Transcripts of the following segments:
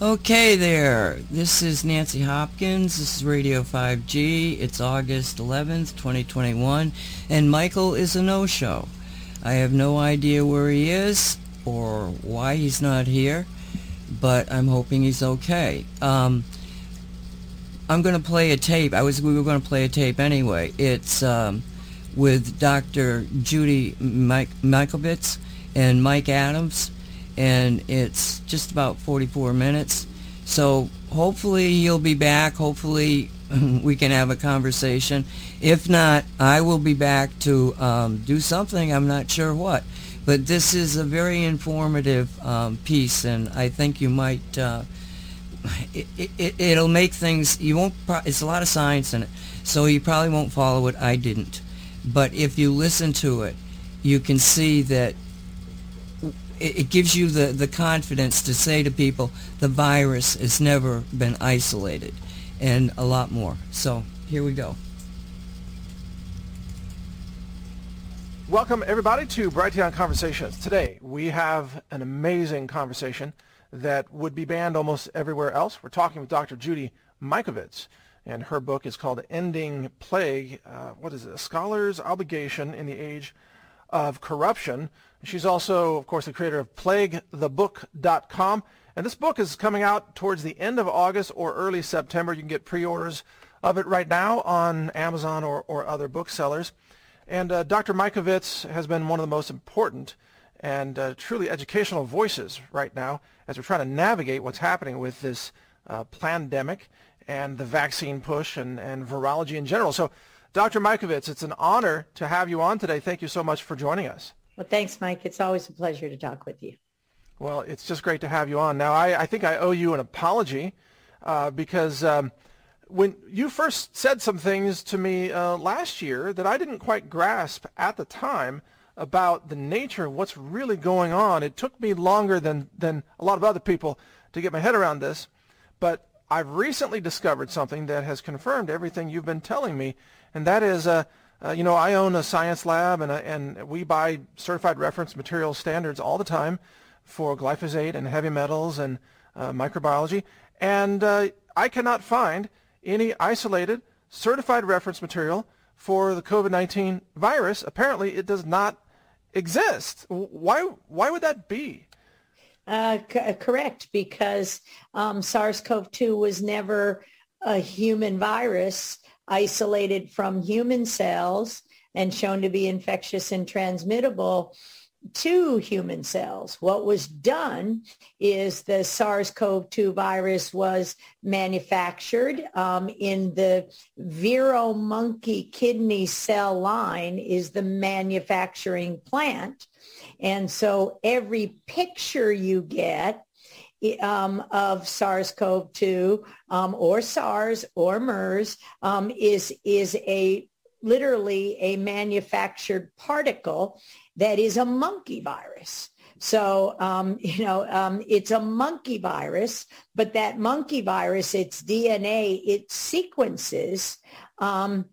Okay there, this is Nancy Hopkins, this is Radio 5G, it's August 11th, 2021, and Michael is a no-show. I have no idea where he is or why he's not here, but I'm hoping he's okay. Um, I'm going to play a tape, I was, we were going to play a tape anyway. It's um, with Dr. Judy Mike, Mikovits and Mike Adams and it's just about 44 minutes. So hopefully he'll be back. Hopefully we can have a conversation. If not, I will be back to um, do something. I'm not sure what. But this is a very informative um, piece, and I think you might. Uh, it, it, it'll make things. You won't. It's a lot of science in it, so you probably won't follow it. I didn't, but if you listen to it, you can see that it, it gives you the, the confidence to say to people the virus has never been isolated and a lot more. So here we go. Welcome, everybody, to Brighteon Conversations. Today, we have an amazing conversation that would be banned almost everywhere else. We're talking with Dr. Judy Mikovits, and her book is called Ending Plague. Uh, what is it? A Scholar's Obligation in the Age of Corruption. She's also, of course, the creator of PlagueTheBook.com. And this book is coming out towards the end of August or early September. You can get pre-orders of it right now on Amazon or, or other booksellers. And uh, Dr. Mikovits has been one of the most important and uh, truly educational voices right now as we're trying to navigate what's happening with this uh, pandemic and the vaccine push and, and virology in general. So, Dr. Mikovits, it's an honor to have you on today. Thank you so much for joining us. Well, thanks, Mike. It's always a pleasure to talk with you. Well, it's just great to have you on. Now, I, I think I owe you an apology uh, because um, when you first said some things to me uh, last year that I didn't quite grasp at the time about the nature of what's really going on, it took me longer than, than a lot of other people to get my head around this. But I've recently discovered something that has confirmed everything you've been telling me, and that is uh, uh, you know, I own a science lab, and, uh, and we buy certified reference material standards all the time for glyphosate and heavy metals and uh, microbiology. And uh, I cannot find any isolated certified reference material for the COVID-19 virus. Apparently, it does not exist. Why, why would that be? Uh, c- correct, because um, SARS-CoV-2 was never a human virus isolated from human cells and shown to be infectious and transmittable to human cells. What was done is the SARS-CoV-2 virus was manufactured um, in the Vero monkey kidney cell line is the manufacturing plant. And so every picture you get um, of SARS-CoV-2 um, or SARS or MERS um, is, is a literally a manufactured particle that is a monkey virus. So, um, you know, um, it's a monkey virus, but that monkey virus, its DNA, its sequences um,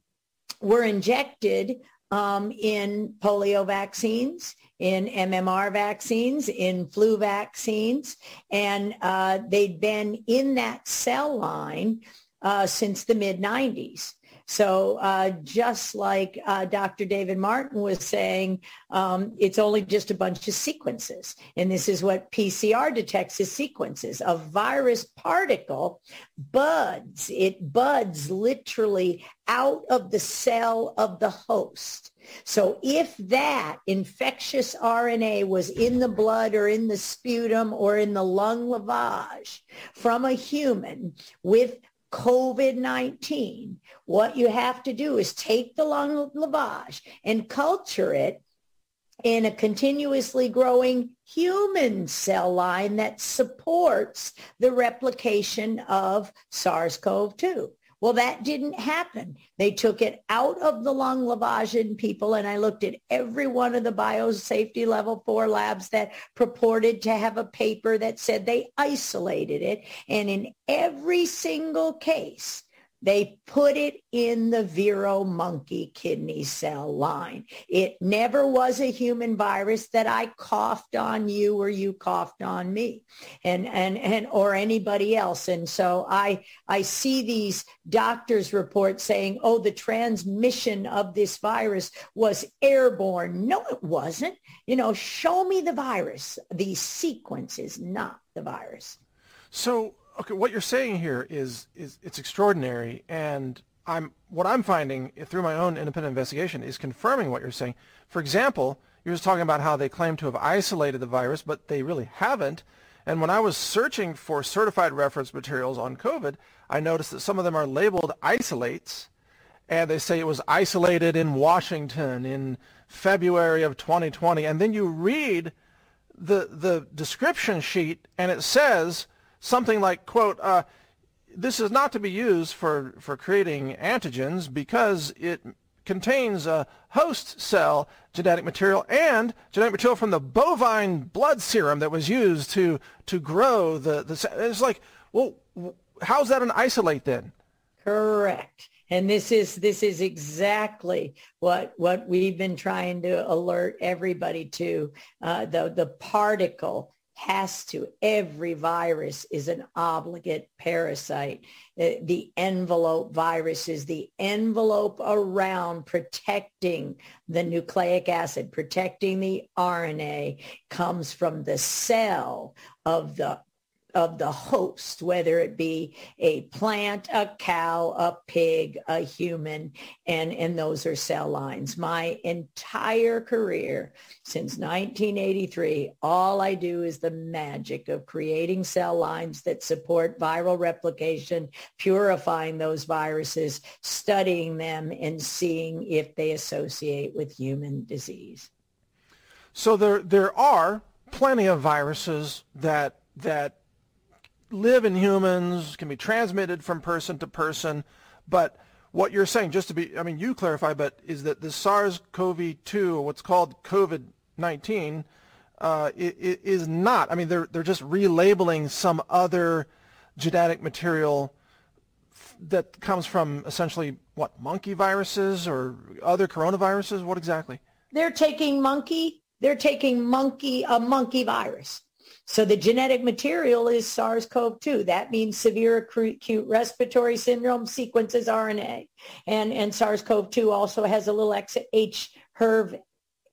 were injected um, in polio vaccines, in MMR vaccines, in flu vaccines, and uh, they'd been in that cell line uh, since the mid 90s. So uh, just like uh, Dr. David Martin was saying, um, it's only just a bunch of sequences. And this is what PCR detects as sequences. A virus particle buds. It buds literally out of the cell of the host. So if that infectious RNA was in the blood or in the sputum or in the lung lavage from a human with COVID-19, what you have to do is take the lung lavage and culture it in a continuously growing human cell line that supports the replication of SARS-CoV-2. Well, that didn't happen. They took it out of the lung lavage in people, and I looked at every one of the biosafety level four labs that purported to have a paper that said they isolated it. And in every single case, They put it in the Vero monkey kidney cell line. It never was a human virus that I coughed on you or you coughed on me and, and, and, or anybody else. And so I, I see these doctors reports saying, oh, the transmission of this virus was airborne. No, it wasn't. You know, show me the virus. The sequence is not the virus. So okay, what you're saying here is is it's extraordinary, and I'm what I'm finding through my own independent investigation is confirming what you're saying. For example, you're just talking about how they claim to have isolated the virus, but they really haven't. And when I was searching for certified reference materials on COVID, I noticed that some of them are labeled isolates, and they say it was isolated in Washington in February of 2020. And then you read the the description sheet, and it says something like, quote, uh, this is not to be used for, for creating antigens because it contains a host cell genetic material and genetic material from the bovine blood serum that was used to, to grow the, the, it's like, well, how's that an isolate then? Correct. And this is this is exactly what what we've been trying to alert everybody to. Uh, the the particle has to. Every virus is an obligate parasite. The, the, envelope virus is the envelope around protecting the nucleic acid, protecting the RNA comes from the cell of the of the host, whether it be a plant, a cow, a pig, a human, and, and those are cell lines. My entire career since 1983, all I do is the magic of creating cell lines that support viral replication, purifying those viruses, studying them, and seeing if they associate with human disease. So there, there are plenty of viruses that that live in humans, can be transmitted from person to person. But what you're saying, just to be, I mean, you clarify, but is that the SARS-CoV-2, what's called COVID-19, uh, is not. I mean, they're they're just relabeling some other genetic material that comes from essentially what monkey viruses or other coronaviruses. What exactly? They're taking monkey. They're taking monkey a monkey virus so the genetic material is SARS-CoV-2. That means severe acute respiratory syndrome sequences RNA. And, and SARS-CoV-2 also has a little H HERV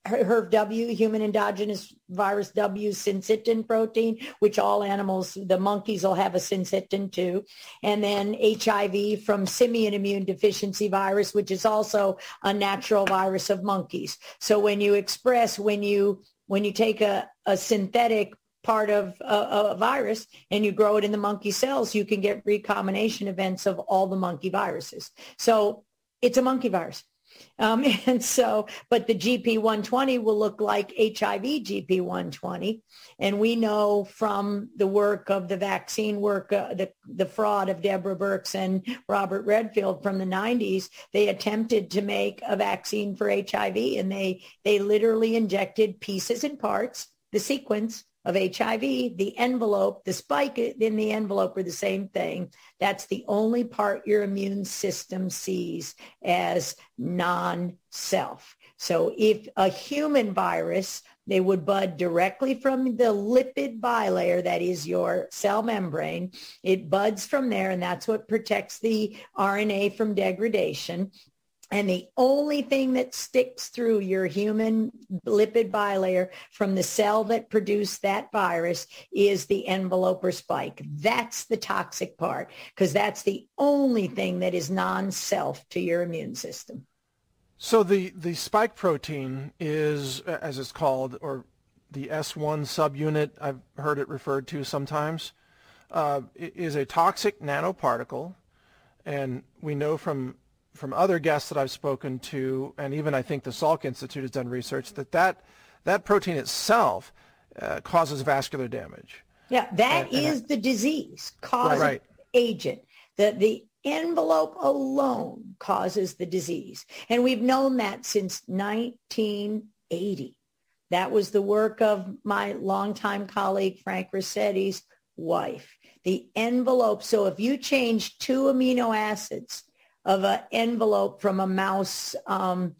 HERV W, human endogenous virus W syncytin protein, which all animals, the monkeys will have a syncytin too. And then HIV from simian immune deficiency virus, which is also a natural virus of monkeys. So when you express, when you when you take a, a synthetic part of a, a, virus and you grow it in the monkey cells, you can get recombination events of all the monkey viruses. So it's a monkey virus. Um, and so, but the GP120 will look like HIV GP120. And we know from the work of the vaccine work, uh, the, the fraud of Deborah Birx and Robert Redfield from the 90s, they attempted to make a vaccine for HIV and they, they literally injected pieces and parts, the sequence of HIV, the envelope, the spike in the envelope are the same thing. That's the only part your immune system sees as non-self. So if a human virus, they would bud directly from the lipid bilayer that is your cell membrane. It buds from there and that's what protects the RNA from degradation. And the only thing that sticks through your human lipid bilayer from the cell that produced that virus is the envelope or spike. That's the toxic part because that's the only thing that is non-self to your immune system. So the, the spike protein is, as it's called, or the S1 subunit, I've heard it referred to sometimes, uh, is a toxic nanoparticle. And we know from from other guests that I've spoken to, and even I think the Salk Institute has done research, that that, that protein itself uh, causes vascular damage. Yeah, that and, is and the disease causing right. agent. The, the envelope alone causes the disease. And we've known that since 1980. That was the work of my longtime colleague, Frank Ruscetti wife. The envelope. So if you change two amino acids of an envelope from a mouse um,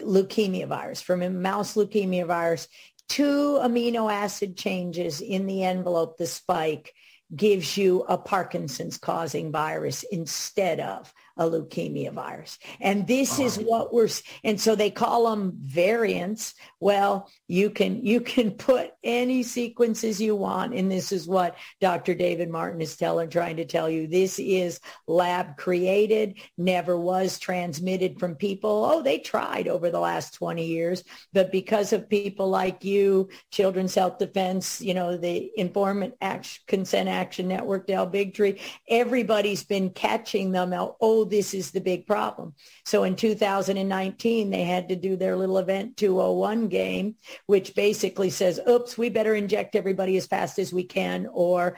leukemia virus, from a mouse leukemia virus, two amino acid changes in the envelope, the spike, gives you a Parkinson's causing virus instead of a leukemia virus. And this is what we're, and so they call them variants. Well, you can, you can put any sequences you want. And this is what Dr. David Martin is telling, trying to tell you. This is lab created, never was transmitted from people. Oh, they tried over the last 20 years, but because of people like you, Children's Health Defense, you know, the Informant Action, Consent Action Network, Dell Bigtree, everybody's been catching them out. Oh, this is the big problem. So in 2019, they had to do their little event 201 game, which basically says, oops, we better inject everybody as fast as we can or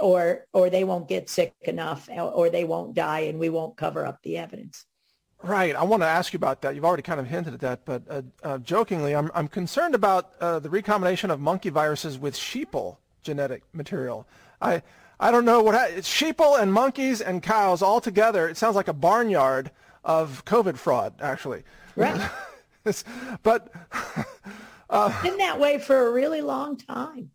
or or they won't get sick enough or they won't die and we won't cover up the evidence. Right. I want to ask you about that. You've already kind of hinted at that, but uh, uh, jokingly, I'm, I'm concerned about uh, the recombination of monkey viruses with sheeple genetic material. I, I don't know what it's sheeple and monkeys and cows all together. It sounds like a barnyard of COVID fraud, actually. Right. but uh, it's been that way for a really long time.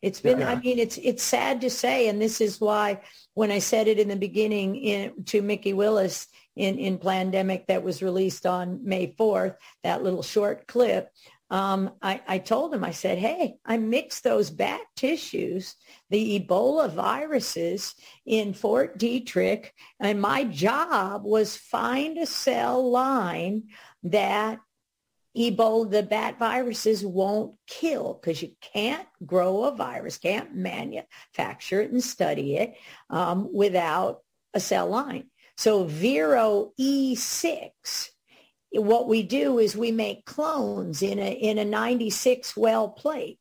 It's been. Yeah. I mean, it's it's sad to say, and this is why when I said it in the beginning in, to Mickey Willis in in Plandemic that was released on May fourth, that little short clip um, I, I told him, I said, hey, I mixed those bat tissues, the Ebola viruses in Fort Detrick, and my job was find a cell line that Ebola, the bat viruses won't kill because you can't grow a virus, can't manufacture it and study it um, without a cell line. So Vero E6 what we do is we make clones in a, in a 96 well plate.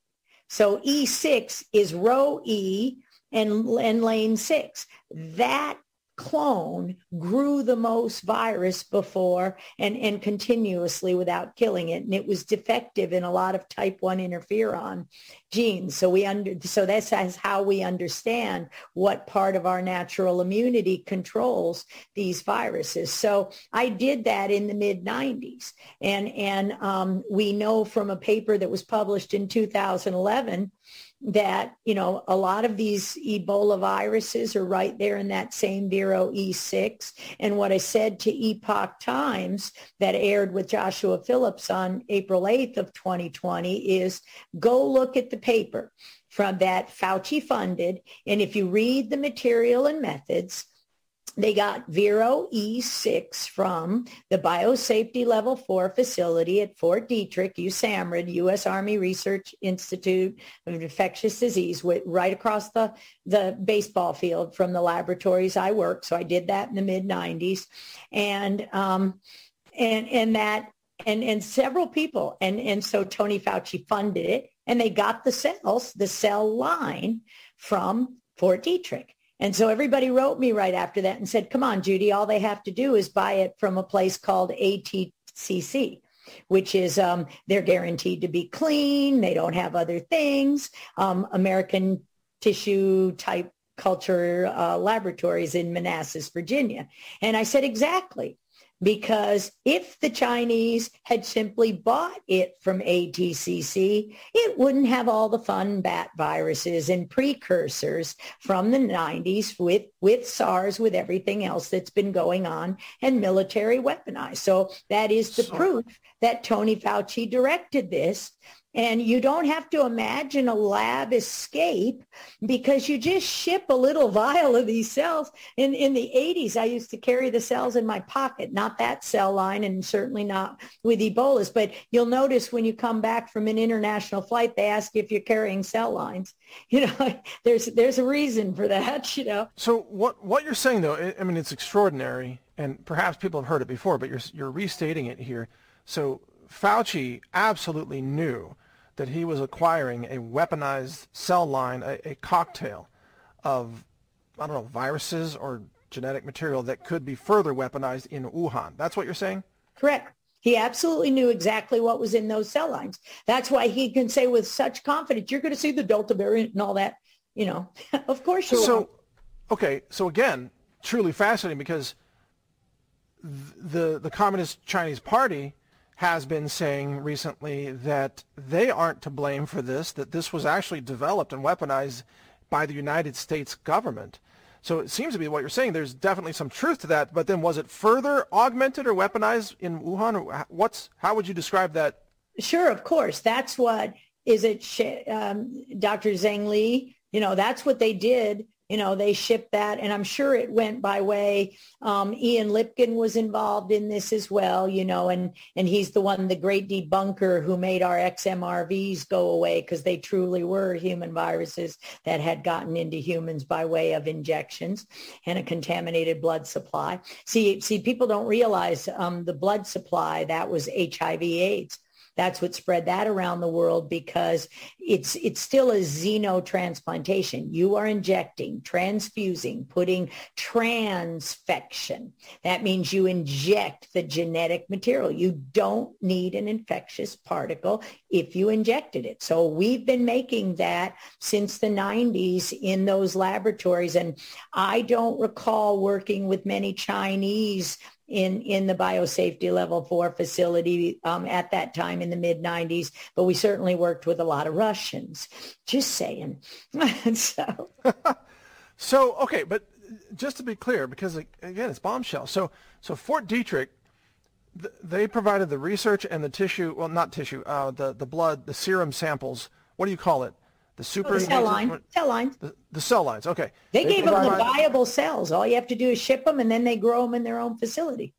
So E6 is row E and, and lane six. That clone grew the most virus before and, and continuously without killing it. And it was defective in a lot of type 1 interferon genes. So we under so that's how we understand what part of our natural immunity controls these viruses. So I did that in the mid 90s. And, and um, we know from a paper that was published in 2011 that, you know, a lot of these Ebola viruses are right there in that same Vero E6. And what I said to Epoch Times that aired with Joshua Phillips on April 8th of 2020 is go look at the paper from that Fauci funded. And if you read the material and methods, they got Vero E6 from the Biosafety Level 4 facility at Fort Detrick, USAMRIID, U.S. Army Research Institute of Infectious Disease, right across the, the baseball field from the laboratories I work. So I did that in the mid 90s. And, um, and, and that, and, and several people, and, and so Tony Fauci funded it, and they got the cells, the cell line from Fort Detrick. And so everybody wrote me right after that and said, come on, Judy, all they have to do is buy it from a place called ATCC which is um, they're guaranteed to be clean. They don't have other things. Um, American tissue type culture uh, laboratories in Manassas, Virginia. And I said, exactly because if the Chinese had simply bought it from ATCC, it wouldn't have all the fun bat viruses and precursors from the 90s with, with SARS, with everything else that's been going on and military weaponized. So that is the so, proof that Tony Fauci directed this and you don't have to imagine a lab escape because you just ship a little vial of these cells. In, in the 80s, I used to carry the cells in my pocket, not that cell line and certainly not with Ebolas. But you'll notice when you come back from an international flight, they ask if you're carrying cell lines. You know, there's, there's a reason for that, you know. So what, what you're saying, though, I mean, it's extraordinary. And perhaps people have heard it before, but you're, you're restating it here. So Fauci absolutely knew that he was acquiring a weaponized cell line, a, a, cocktail of, I don't know, viruses or genetic material that could be further weaponized in Wuhan. That's what you're saying? Correct. He absolutely knew exactly what was in those cell lines. That's why he can say with such confidence, you're going to see the Delta variant and all that. you know, of course you so, won't. okay, so again, truly fascinating because the the Communist Chinese Party has been saying recently that they aren't to blame for this, that this was actually developed and weaponized by the United States government. So it seems to be what you're saying. There's definitely some truth to that. But then was it further augmented or weaponized in Wuhan? What's how would you describe that? Sure, of course. That's what is it, um, Dr. Zhang Li? You know, that's what they did you know, they shipped that, and I'm sure it went by way. Um, Ian Lipkin was involved in this as well, you know, and and he's the one, the great debunker who made our XMRVs go away because they truly were human viruses that had gotten into humans by way of injections and a contaminated blood supply. See, see, people don't realize um, the blood supply that was HIV/AIDS that's what spread that around the world because it's it's still a xenotransplantation. You are injecting, transfusing, putting transfection. That means you inject the genetic material. You don't need an infectious particle if you injected it. So we've been making that since the 90s in those laboratories. And I don't recall working with many Chinese in, in the biosafety level four facility um, at that time in the mid 90s, but we certainly worked with a lot of Russians. Just saying. so. so, okay, but just to be clear, because again, it's bombshell. So, so Fort Detrick, th- they provided the research and the tissue, well, not tissue, uh, the, the blood, the serum samples. What do you call it? The super oh, the cell line, cell lines. The, the, cell lines. Okay. They, they gave them the viable cells. All you have to do is ship them, and then they grow them in their own facility.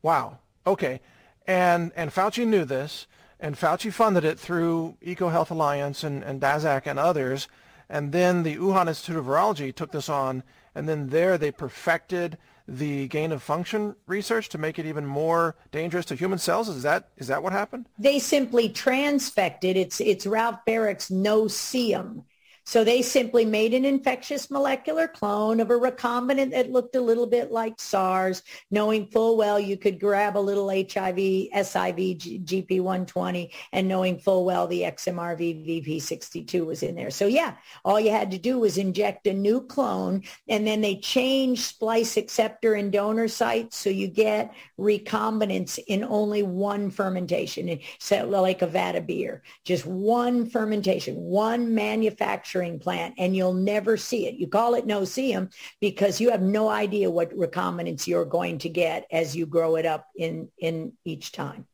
Wow. Okay. And and Fauci knew this, and Fauci funded it through EcoHealth Alliance and, and DASAC and others. And then the Wuhan Institute of Virology took this on, and then there they perfected the gain of function research to make it even more dangerous to human cells? Is that is that what happened? They simply transfected. It's it's Ralph Barrick's no-see-um. So they simply made an infectious molecular clone of a recombinant that looked a little bit like SARS, knowing full well you could grab a little HIV, SIV, GP120, and knowing full well the XMRV VP62 was in there. So yeah, all you had to do was inject a new clone, and then they changed splice acceptor and donor sites, so you get recombinants in only one fermentation, so like a vat of beer, just one fermentation, one manufacturer manufacturing plant and you'll never see it. You call it no-see-um because you have no idea what recombinants you're going to get as you grow it up in, in each time.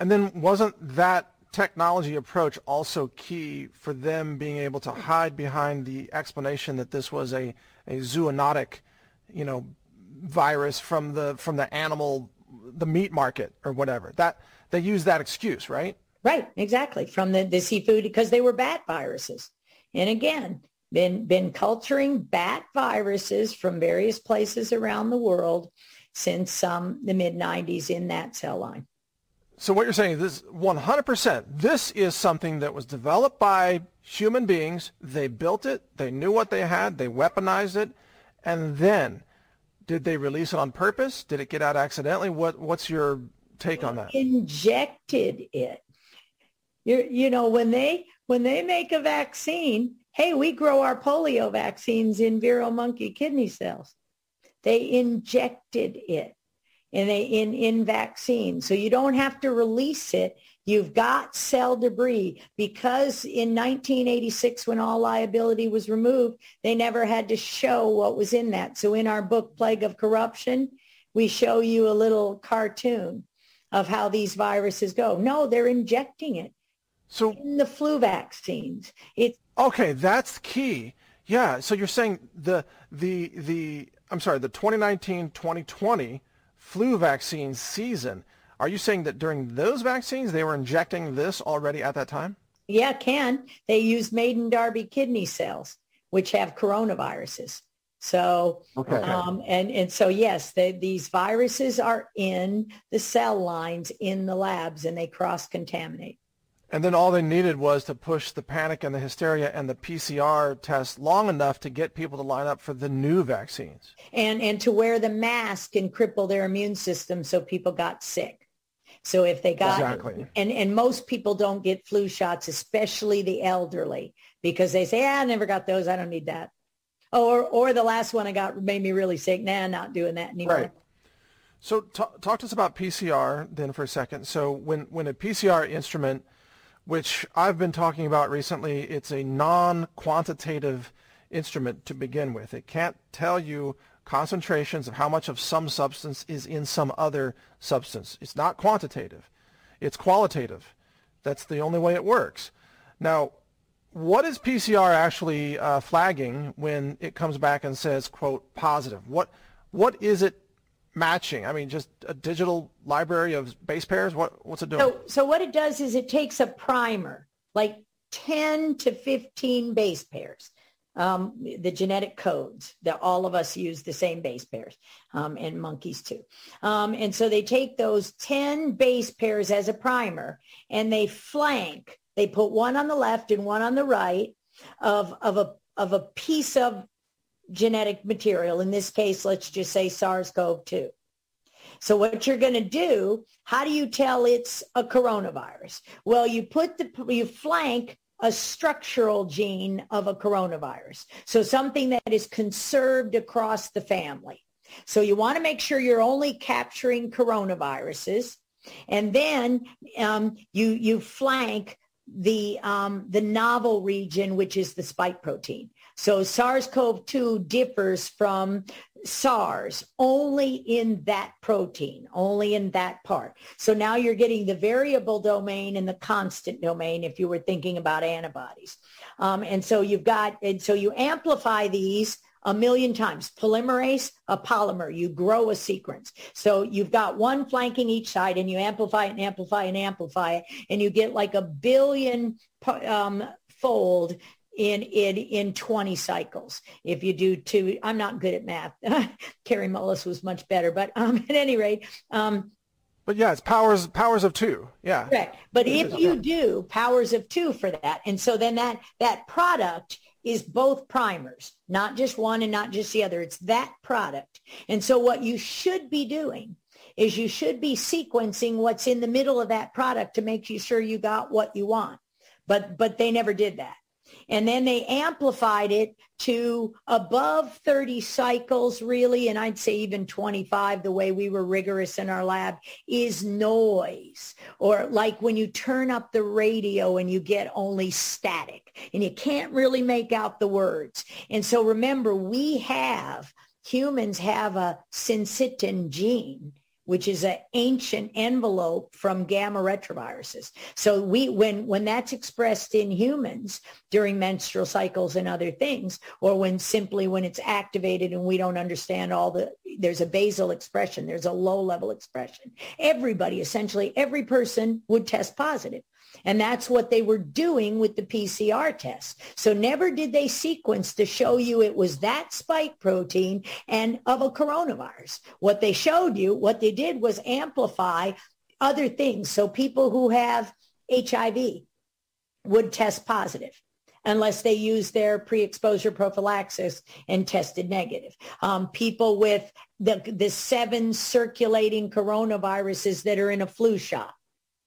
And then wasn't that technology approach also key for them being able to hide behind the explanation that this was a, a zoonotic, you know, virus from the from the animal the meat market or whatever. That they use that excuse, right? Right, exactly. From the, the seafood because they were bat viruses. And again, been, been culturing bat viruses from various places around the world since um, the mid 90s in that cell line. So what you're saying is 100%, this is something that was developed by human beings. They built it. They knew what they had. They weaponized it. And then did they release it on purpose? Did it get out accidentally? What, what's your take on that? Injected it. you you know, when they when they make a vaccine, hey, we grow our polio vaccines in Vero monkey kidney cells. They injected it in a in in vaccine. So you don't have to release it. You've got cell debris because in 1986, when all liability was removed, they never had to show what was in that. So in our book, Plague of Corruption, we show you a little cartoon of how these viruses go. No, they're injecting it. So in the flu vaccines, it's okay. That's key. Yeah. So you're saying the the the I'm sorry, the 2019-2020 flu vaccine season. Are you saying that during those vaccines they were injecting this already at that time? Yeah, can. They use maiden Darby kidney cells, which have coronaviruses. So, okay. um, and, and so, yes, they, these viruses are in the cell lines in the labs and they cross-contaminate. And then all they needed was to push the panic and the hysteria and the PCR test long enough to get people to line up for the new vaccines. And and to wear the mask and cripple their immune system so people got sick. So if they got exactly. and and most people don't get flu shots, especially the elderly, because they say, yeah, I never got those. I don't need that. Oh, or, or the last one I got made me really sick. Nah, not doing that anymore. Right. So t- talk to us about PCR then for a second. So when, when a PCR instrument, which I've been talking about recently, it's a non-quantitative instrument to begin with. It can't tell you concentrations of how much of some substance is in some other substance. It's not quantitative. It's qualitative. That's the only way it works. Now, what is PCR actually uh, flagging when it comes back and says, quote, positive? What, what is it matching? I mean, just a digital library of base pairs? What, what's it doing? So, so what it does is it takes a primer, like 10 to 15 base pairs um, the genetic codes that all of us use the same base pairs um, and monkeys too. Um, and so they take those 10 base pairs as a primer and they flank, they put one on the left and one on the right of, of, a, of a piece of genetic material. In this case, let's just say SARS-CoV-2. So what you're going to do, how do you tell it's a coronavirus? Well, you put the, you flank a structural gene of a coronavirus. So something that is conserved across the family. So you want to make sure you're only capturing coronaviruses. And then um, you, you flank the, um, the novel region, which is the spike protein. So SARS-CoV-2 differs from SARS only in that protein, only in that part. So now you're getting the variable domain and the constant domain if you were thinking about antibodies. Um, and so you've got, and so you amplify these a million times. Polymerase, a polymer, you grow a sequence. So you've got one flanking each side and you amplify it and amplify and amplify it and you get like a billion um, fold in in in 20 cycles. If you do two i'm not good at math. Carrie Mullis was much better but um at any rate um but yeah it's powers powers of two. Yeah. Correct but if you do powers of two for that and so then that that product is both primers not just one and not just the other. It's that product. And so what you should be doing is you should be sequencing what's in the middle of that product to make you sure you got what you want. But but they never did that and then they amplified it to above 30 cycles really, and I'd say even 25, the way we were rigorous in our lab, is noise. Or like when you turn up the radio and you get only static and you can't really make out the words. And so remember, we have, humans have a syncytin gene which is an ancient envelope from gamma retroviruses. So we, when, when that's expressed in humans during menstrual cycles and other things, or when simply when it's activated and we don't understand all the, there's a basal expression, there's a low level expression. Everybody, essentially every person would test positive. And that's what they were doing with the PCR test. So never did they sequence to show you it was that spike protein and of a coronavirus. What they showed you, what they did was amplify other things. So people who have HIV would test positive unless they used their pre-exposure prophylaxis and tested negative. Um, people with the, the seven circulating coronaviruses that are in a flu shot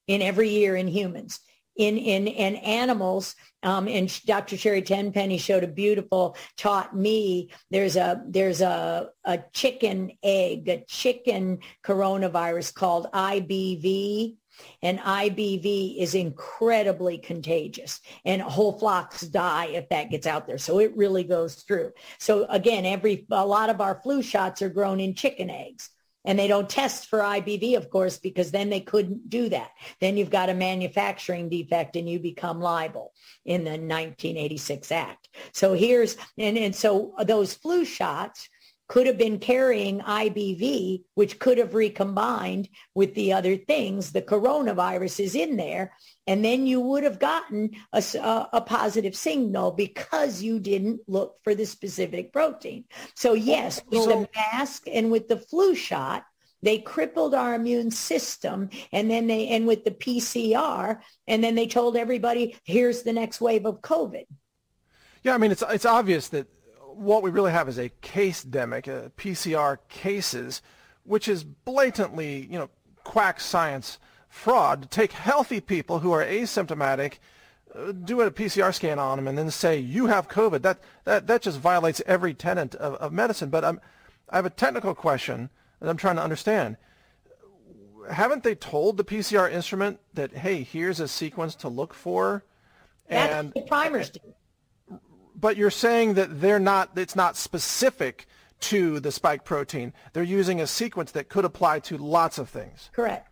in every year in humans. In, in, in animals, um, and Dr. Sherry Tenpenny showed a beautiful, taught me there's a, there's a, a chicken egg, a chicken coronavirus called IBV. And IBV is incredibly contagious and whole flocks die if that gets out there. So it really goes through. So again, every, a lot of our flu shots are grown in chicken eggs. And they don't test for IBV, of course, because then they couldn't do that. Then you've got a manufacturing defect and you become liable in the 1986 Act. So here's, and, and so those flu shots could have been carrying IBV, which could have recombined with the other things. The coronavirus is in there. And then you would have gotten a, a, positive signal because you didn't look for the specific protein. So yes, with so, the mask and with the flu shot, they crippled our immune system and then they, and with the PCR, and then they told everybody, here's the next wave of COVID. Yeah, I mean, it's, it's obvious that what we really have is a case demic, uh, PCR cases, which is blatantly, you know, quack science fraud to take healthy people who are asymptomatic, uh, do a PCR scan on them and then say you have COVID. That that that just violates every tenet of, of medicine. But I'm, I have a technical question that I'm trying to understand. Haven't they told the PCR instrument that hey, here's a sequence to look for? And That's the primers do. But you're saying that they're not. It's not specific to the spike protein. They're using a sequence that could apply to lots of things. Correct.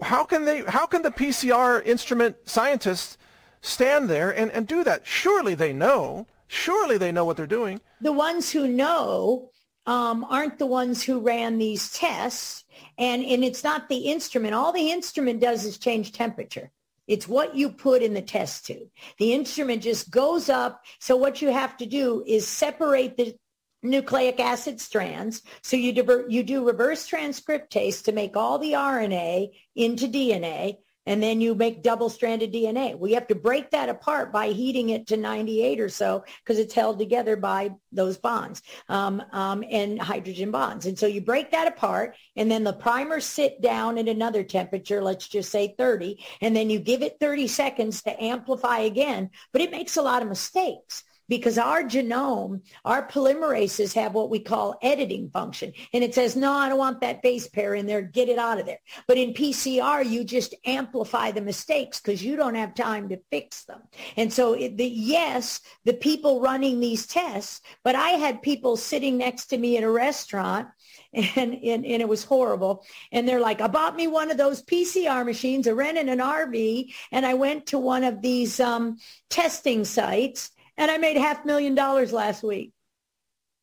How can they? How can the PCR instrument scientists stand there and, and do that? Surely they know. Surely they know what they're doing. The ones who know um, aren't the ones who ran these tests. And, and it's not the instrument. All the instrument does is change temperature. It's what you put in the test tube. The instrument just goes up. So what you have to do is separate the nucleic acid strands. So you, divert, you do reverse transcriptase to make all the RNA into DNA and then you make double-stranded DNA. We have to break that apart by heating it to 98 or so because it's held together by those bonds um, um, and hydrogen bonds. And so you break that apart and then the primers sit down at another temperature, let's just say 30, and then you give it 30 seconds to amplify again. But it makes a lot of mistakes because our genome, our polymerases have what we call editing function. And it says, no, I don't want that base pair in there. Get it out of there. But in PCR, you just amplify the mistakes because you don't have time to fix them. And so it, the, yes, the people running these tests, but I had people sitting next to me in a restaurant and, and, and, it was horrible. And they're like, I bought me one of those PCR machines, I rented an RV, and I went to one of these um, testing sites and I made half million dollars last week.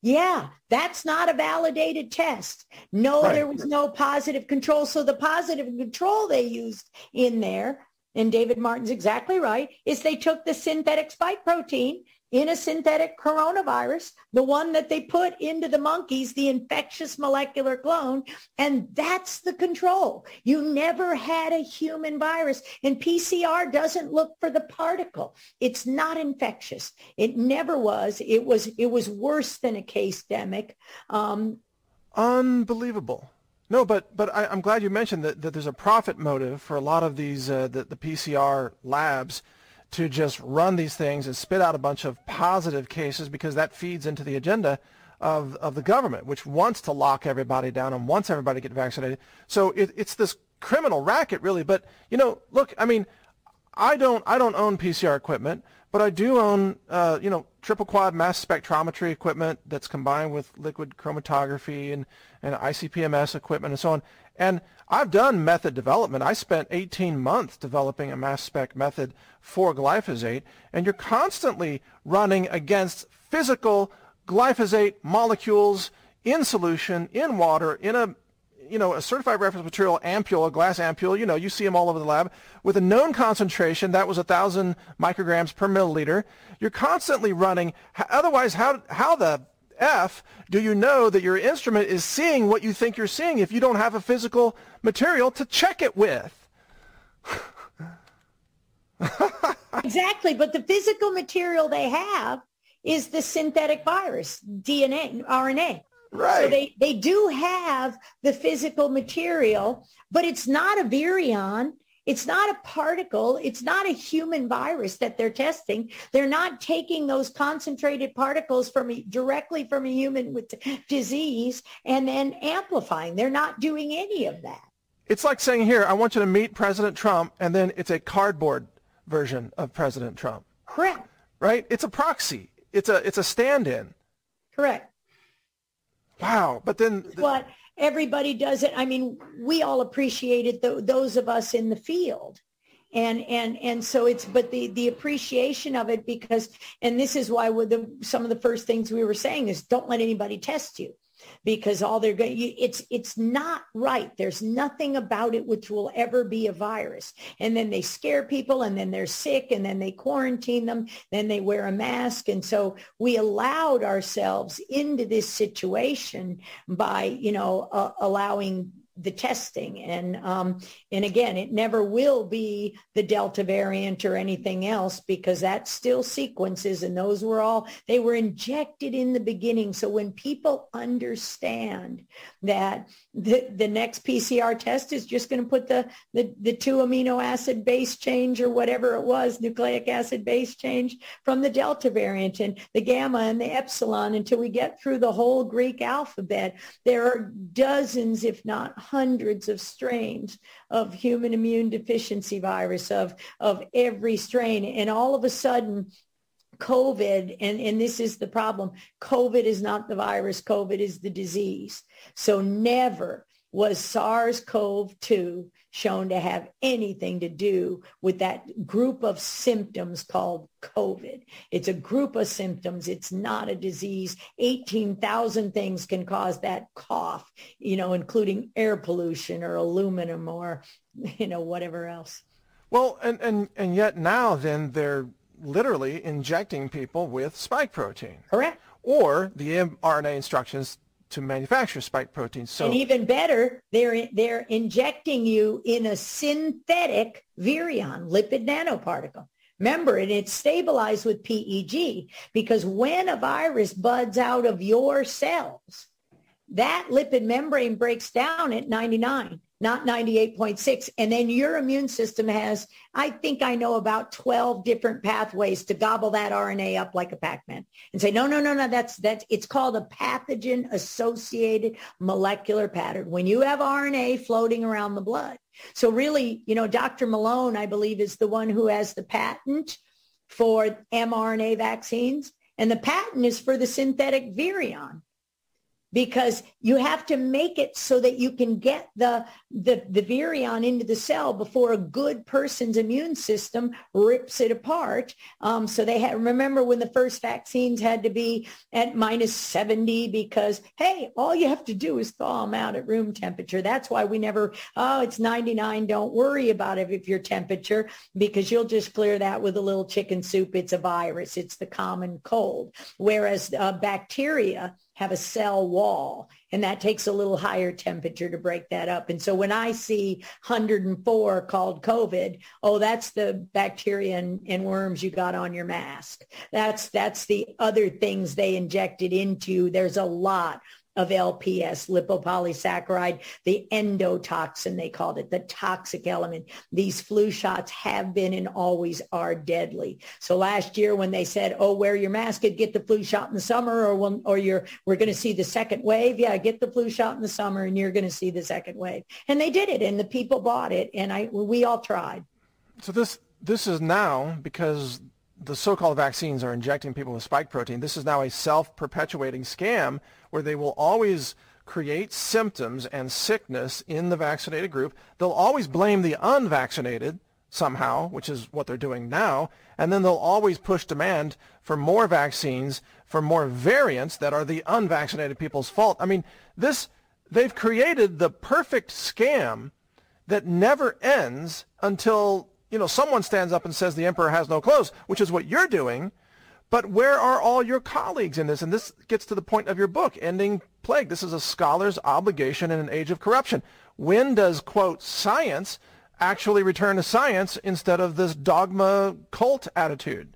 Yeah, that's not a validated test. No, right. there was no positive control. So the positive control they used in there, and David Martin's exactly right, is they took the synthetic spike protein in a synthetic coronavirus, the one that they put into the monkeys, the infectious molecular clone, and that's the control. You never had a human virus, and PCR doesn't look for the particle. It's not infectious. It never was. It was. It was worse than a case demic. Um, Unbelievable. No, but but I, am glad you mentioned that, that there's a profit motive for a lot of these uh, the, the PCR labs to just run these things and spit out a bunch of positive cases because that feeds into the agenda of, of the government, which wants to lock everybody down and wants everybody to get vaccinated. So it, it's this criminal racket, really. But you know, look, I mean, I don't I don't own PCR equipment, but I do own uh, you know triple quad mass spectrometry equipment that's combined with liquid chromatography and and ICP-MS equipment and so on. And I've done method development. I spent 18 months developing a mass spec method for glyphosate, and you're constantly running against physical glyphosate molecules in solution, in water, in a you know, a certified reference material ampule, a glass ampule, you know, you see them all over the lab, with a known concentration, that was 1,000 micrograms per milliliter. You're constantly running, otherwise how, how the F, do you know that your instrument is seeing what you think you're seeing if you don't have a physical material to check it with? exactly, but the physical material they have is the synthetic virus, DNA, RNA. Right. So they, they do have the physical material, but it's not a virion. It's not a particle. It's not a human virus that they're testing. They're not taking those concentrated particles from a, directly from a human with disease and then amplifying. They're not doing any of that. It's like saying here, I want you to meet President Trump, and then it's a cardboard version of President Trump. Correct. Right? It's a proxy. It's a it's a stand-in. Correct. Wow. But then what everybody does it. I mean, we all appreciated the, those of us in the field. And, and, and so it's, but the, the appreciation of it because, and this is why the, some of the first things we were saying is don't let anybody test you because all they're going it's it's not right. There's nothing about it which will ever be a virus. And then they scare people and then they're sick and then they quarantine them then they wear a mask. And so we allowed ourselves into this situation by you know uh, allowing the testing. And um, and again, it never will be the Delta variant or anything else because that still sequences and those were all they were injected in the beginning. So when people understand that the, the next PCR test is just going to put the, the, the two amino acid base change or whatever it was, nucleic acid base change from the Delta variant and the gamma and the epsilon until we get through the whole Greek alphabet. There are dozens, if not hundreds of strains of human immune deficiency virus of, of every strain. And all of a sudden, COVID, and, and this is the problem, COVID is not the virus, COVID is the disease. So never was SARS-CoV-2 shown to have anything to do with that group of symptoms called COVID. It's a group of symptoms. It's not a disease. 18,000 things can cause that cough, you know, including air pollution or aluminum or, you know, whatever else. Well, and, and, and yet now then they're literally injecting people with spike protein. Correct. Or the mRNA instructions to manufacture spike proteins. So and even better, they're they're injecting you in a synthetic virion, lipid nanoparticle. Remember, and it's stabilized with PEG because when a virus buds out of your cells, that lipid membrane breaks down at 99 not 98.6. And then your immune system has, I think I know about 12 different pathways to gobble that RNA up like a Pac-Man and say, no, no, no, no, that's, that's, it's called a pathogen associated molecular pattern. When you have RNA floating around the blood. So really, you know, Dr. Malone, I believe is the one who has the patent for mRNA vaccines. And the patent is for the synthetic virion because you have to make it so that you can get the, the, the virion into the cell before a good person's immune system rips it apart. Um, so they had, remember when the first vaccines had to be at minus 70 because, hey, all you have to do is thaw them out at room temperature. That's why we never, oh, it's 99. Don't worry about it if your temperature because you'll just clear that with a little chicken soup. It's a virus. It's the common cold. Whereas uh, bacteria, have a cell wall and that takes a little higher temperature to break that up. And so when I see 104 called COVID, oh, that's the bacteria and, and worms you got on your mask. That's, that's the other things they injected into. There's a lot of LPS, lipopolysaccharide, the endotoxin, they called it, the toxic element. These flu shots have been and always are deadly. So last year when they said, oh, wear your mask and get the flu shot in the summer or, or you're, we're going to see the second wave. Yeah, get the flu shot in the summer and you're going to see the second wave. And they did it and the people bought it and I, we all tried. So this, this is now because the so-called vaccines are injecting people with spike protein. This is now a self-perpetuating scam where they will always create symptoms and sickness in the vaccinated group. They'll always blame the unvaccinated somehow, which is what they're doing now, and then they'll always push demand for more vaccines, for more variants that are the unvaccinated people's fault. I mean, this they've created the perfect scam that never ends until you know, someone stands up and says the emperor has no clothes, which is what you're doing. But where are all your colleagues in this? And this gets to the point of your book, Ending Plague. This is a scholar's obligation in an age of corruption. When does, quote, science actually return to science instead of this dogma cult attitude?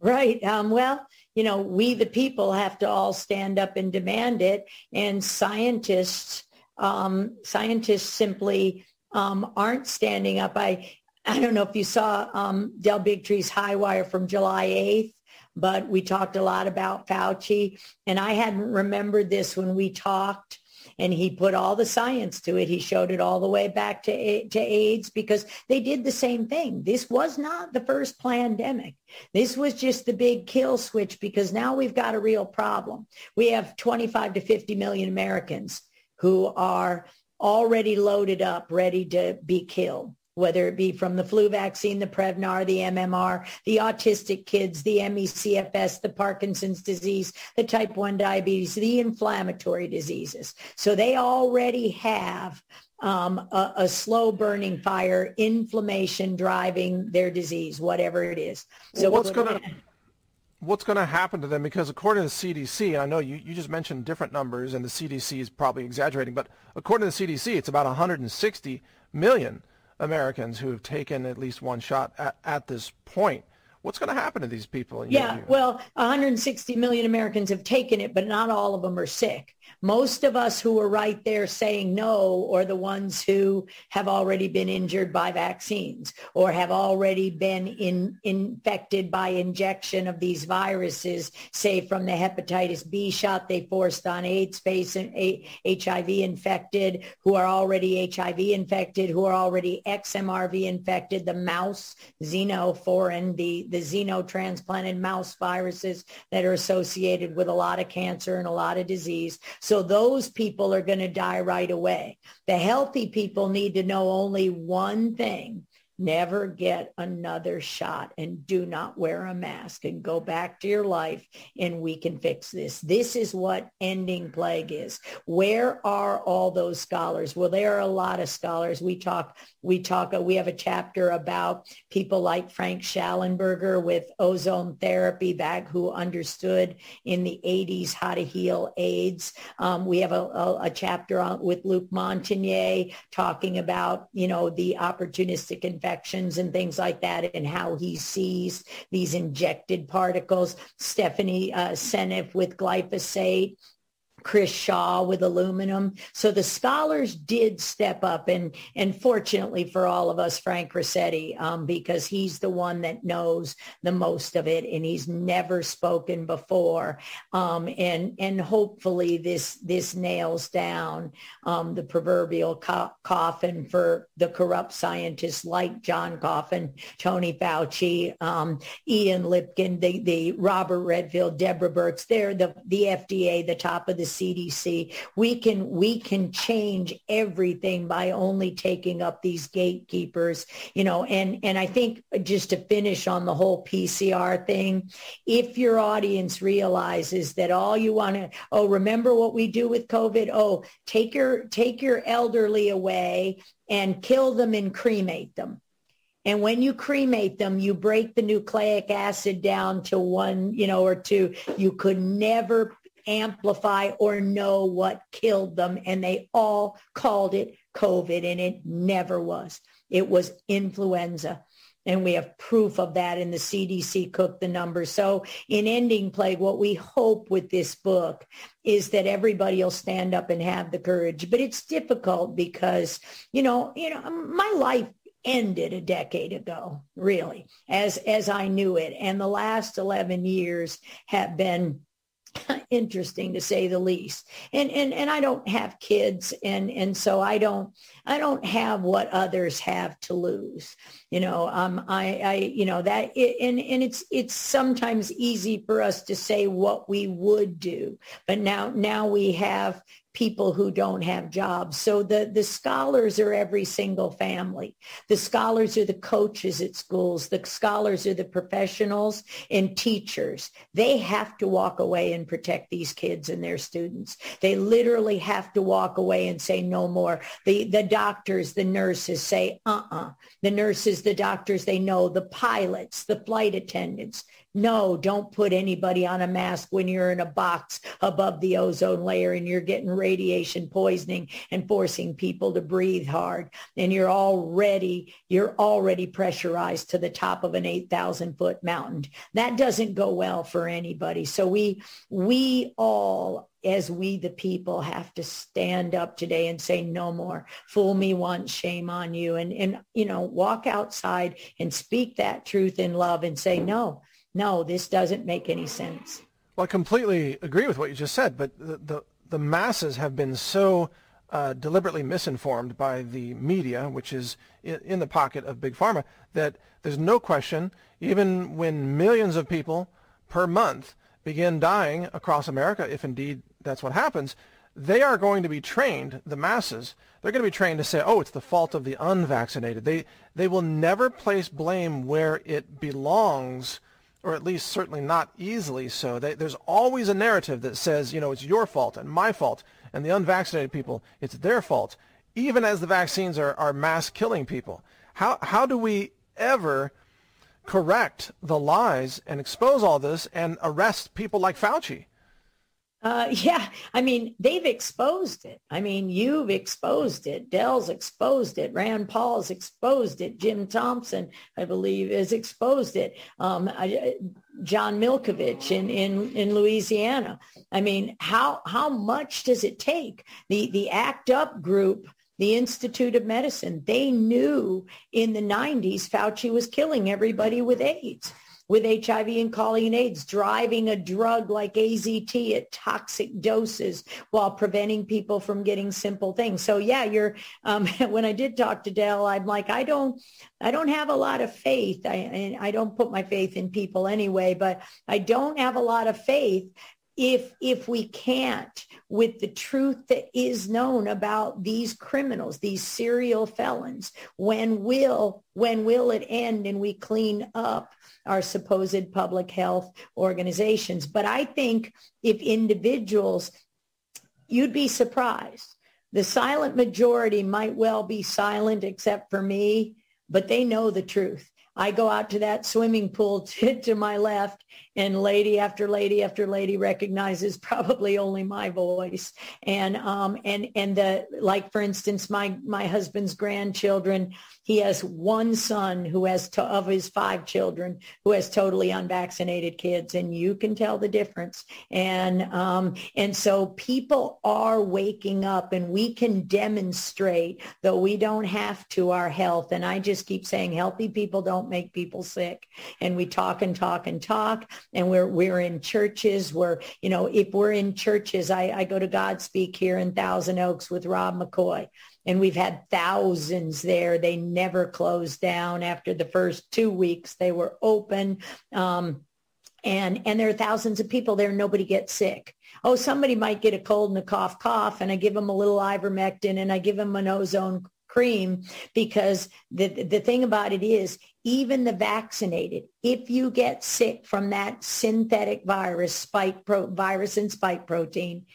Right. Um, well, you know, we the people have to all stand up and demand it. And scientists, um, scientists simply um, aren't standing up. I I don't know if you saw um, Del Bigtree's High Wire from July 8th, but we talked a lot about Fauci. And I hadn't remembered this when we talked. And he put all the science to it. He showed it all the way back to, to AIDS because they did the same thing. This was not the first pandemic. This was just the big kill switch because now we've got a real problem. We have 25 to 50 million Americans who are already loaded up, ready to be killed whether it be from the flu vaccine, the Prevnar, the MMR, the autistic kids, the ME/CFS, the Parkinson's disease, the type 1 diabetes, the inflammatory diseases. So they already have um, a, a, slow burning fire, inflammation driving their disease, whatever it is. So what's going to what's going to happen to them? Because according to the CDC, and I know you, you just mentioned different numbers, and the CDC is probably exaggerating, but according to the CDC, it's about 160 million Americans who have taken at least one shot at, at this point. What's going to happen to these people? Yeah, well, 160 million Americans have taken it, but not all of them are sick. Most of us who are right there saying no are the ones who have already been injured by vaccines or have already been in, infected by injection of these viruses, say from the hepatitis B shot they forced on AIDS patient, HIV infected, who are already HIV infected, who are already XMRV infected, the mouse xenoforeign, the, the xenotransplanted mouse viruses that are associated with a lot of cancer and a lot of disease. So those people are going to die right away. The healthy people need to know only one thing, Never get another shot and do not wear a mask and go back to your life and we can fix this. This is what ending plague is. Where are all those scholars? Well, there are a lot of scholars. We talk, we talk, we have a chapter about people like Frank Shallenberger with ozone therapy back who understood in the 80s how to heal AIDS. Um, we have a, a, a chapter on, with Luc Montagnier talking about, you know, the opportunistic infection infections and things like that and how he sees these injected particles. Stephanie uh, Seneff with glyphosate Chris Shaw with aluminum. So the scholars did step up and, and fortunately for all of us, Frank Ruscetti, um, because he's the one that knows the most of it and he's never spoken before. Um, and, and hopefully this, this nails down um, the proverbial co- coffin for the corrupt scientists like John Coffin, Tony Fauci, um, Ian Lipkin, the, the Robert Redfield, Deborah Birx. They're the, the FDA, the top of the CDC. We can we can change everything by only taking up these gatekeepers, you know, and and I think just to finish on the whole PCR thing, if your audience realizes that all you want to oh remember what we do with COVID, oh take your take your elderly away and kill them and cremate them. And when you cremate them, you break the nucleic acid down to one, you know, or two. You could never amplify or know what killed them. And they all called it COVID and it never was. It was influenza. And we have proof of that in the CDC cooked the numbers. So in Ending Plague, what we hope with this book is that everybody will stand up and have the courage. But it's difficult because, you know, you know, my life ended a decade ago, really, as as I knew it. And the last 11 years have been interesting to say the least. And and and I don't have kids and and so I don't I don't have what others have to lose. You know, um I I you know that it, and and it's it's sometimes easy for us to say what we would do. But now now we have people who don't have jobs. So the, the scholars are every single family. The scholars are the coaches at schools. The scholars are the professionals and teachers. They have to walk away and protect these kids and their students. They literally have to walk away and say no more. The, the doctors, the nurses say, uh-uh. The nurses, the doctors, they know. The pilots, the flight attendants, no, don't put anybody on a mask when you're in a box above the ozone layer and you're getting radiation poisoning and forcing people to breathe hard. And you're already, you're already pressurized to the top of an 8,000 foot mountain. That doesn't go well for anybody. So we, we all as we the people have to stand up today and say no more fool me once shame on you and and you know walk outside and speak that truth in love and say no no, this doesn't make any sense. Well, I completely agree with what you just said, but the, the, the masses have been so uh, deliberately misinformed by the media, which is in, in the pocket of Big Pharma, that there's no question, even when millions of people per month begin dying across America, if indeed that's what happens, they are going to be trained, the masses, they're going to be trained to say, oh, it's the fault of the unvaccinated. They, they will never place blame where it belongs or at least certainly not easily so. They, there's always a narrative that says, you know, it's your fault and my fault, and the unvaccinated people, it's their fault, even as the vaccines are, are mass killing people. How, how do we ever correct the lies and expose all this and arrest people like Fauci? Uh, yeah, I mean, they've exposed it. I mean, you've exposed it. Del's exposed it. Rand Paul's exposed it. Jim Thompson, I believe, has exposed it. Um, I, John Milkovich in, in, in Louisiana. I mean, how, how much does it take? The, the ACT UP group the Institute of Medicine, they knew in the 90s Fauci was killing everybody with AIDS with HIV and calling AIDS, driving a drug like AZT at toxic doses while preventing people from getting simple things. So yeah, you're, um, when I did talk to Del, I'm like, I don't, I don't have a lot of faith. I, I don't put my faith in people anyway, but I don't have a lot of faith if if we can't with the truth that is known about these criminals these serial felons when will when will it end and we clean up our supposed public health organizations. But I think if individuals, you'd be surprised. The silent majority might well be silent except for me, but they know the truth. I go out to that swimming pool to, to, my left and lady after lady after lady recognizes probably only my voice. And, um, and, and the, like, for instance, my, my husband's grandchildren, he has one son who has, to, of his five children, who has totally unvaccinated kids. And you can tell the difference. And, um, and so people are waking up and we can demonstrate, though we don't have to, our health. And I just keep saying healthy people don't make people sick. And we talk and talk and talk. And we're, we're in churches where, you know, if we're in churches, I, I go to Godspeak here in Thousand Oaks with Rob McCoy and we've had thousands there. They never closed down after the first two weeks. They were open. Um, and, and there are thousands of people there. Nobody gets sick. Oh, somebody might get a cold and a cough, cough, and I give them a little ivermectin and I give them an ozone cream because the, the thing about it is even the vaccinated, if you get sick from that synthetic virus, spike pro, virus and spike protein,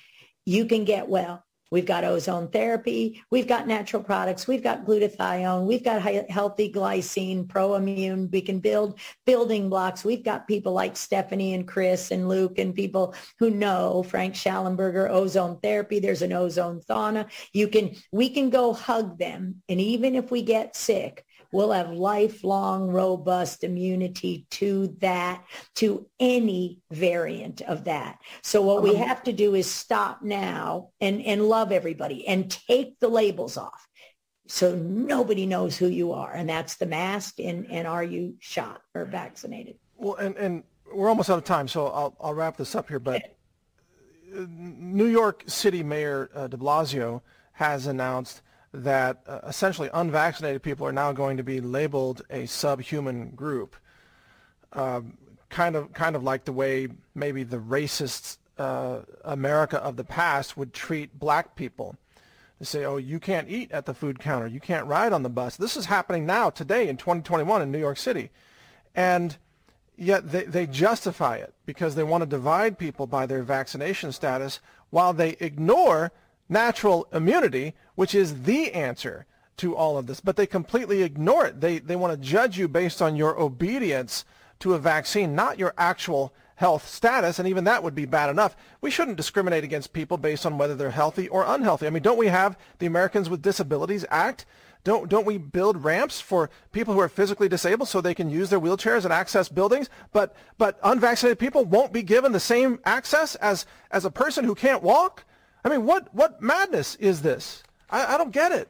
you can get well. We've got ozone therapy. We've got natural products. We've got glutathione. We've got healthy glycine, pro-immune. We can build building blocks. We've got people like Stephanie and Chris and Luc and people who know Frank Shallenberger, ozone therapy. There's an ozone sauna. You can, we can go hug them. And even if we get sick, will have lifelong robust immunity to that, to any variant of that. So what we uh-huh. have to do is stop now and, and love everybody and take the labels off. So nobody knows who you are. And that's the mask. And, and are you shot or vaccinated? Well, and, and we're almost out of time. So I'll, I'll wrap this up here. But New York City Mayor uh, de Blasio has announced that uh, essentially unvaccinated people are now going to be labeled a subhuman group, um, kind of kind of like the way maybe the racist uh, America of the past would treat black people. They say, oh, you can't eat at the food counter, you can't ride on the bus. This is happening now, today, in 2021 in New York City, and yet they, they justify it because they want to divide people by their vaccination status while they ignore natural immunity, which is the answer to all of this. But they completely ignore it. They, they want to judge you based on your obedience to a vaccine, not your actual health status, and even that would be bad enough. We shouldn't discriminate against people based on whether they're healthy or unhealthy. I mean, don't we have the Americans with Disabilities Act? Don't, don't we build ramps for people who are physically disabled so they can use their wheelchairs and access buildings? But, but unvaccinated people won't be given the same access as, as a person who can't walk? I mean, what what madness is this? I, I don't get it.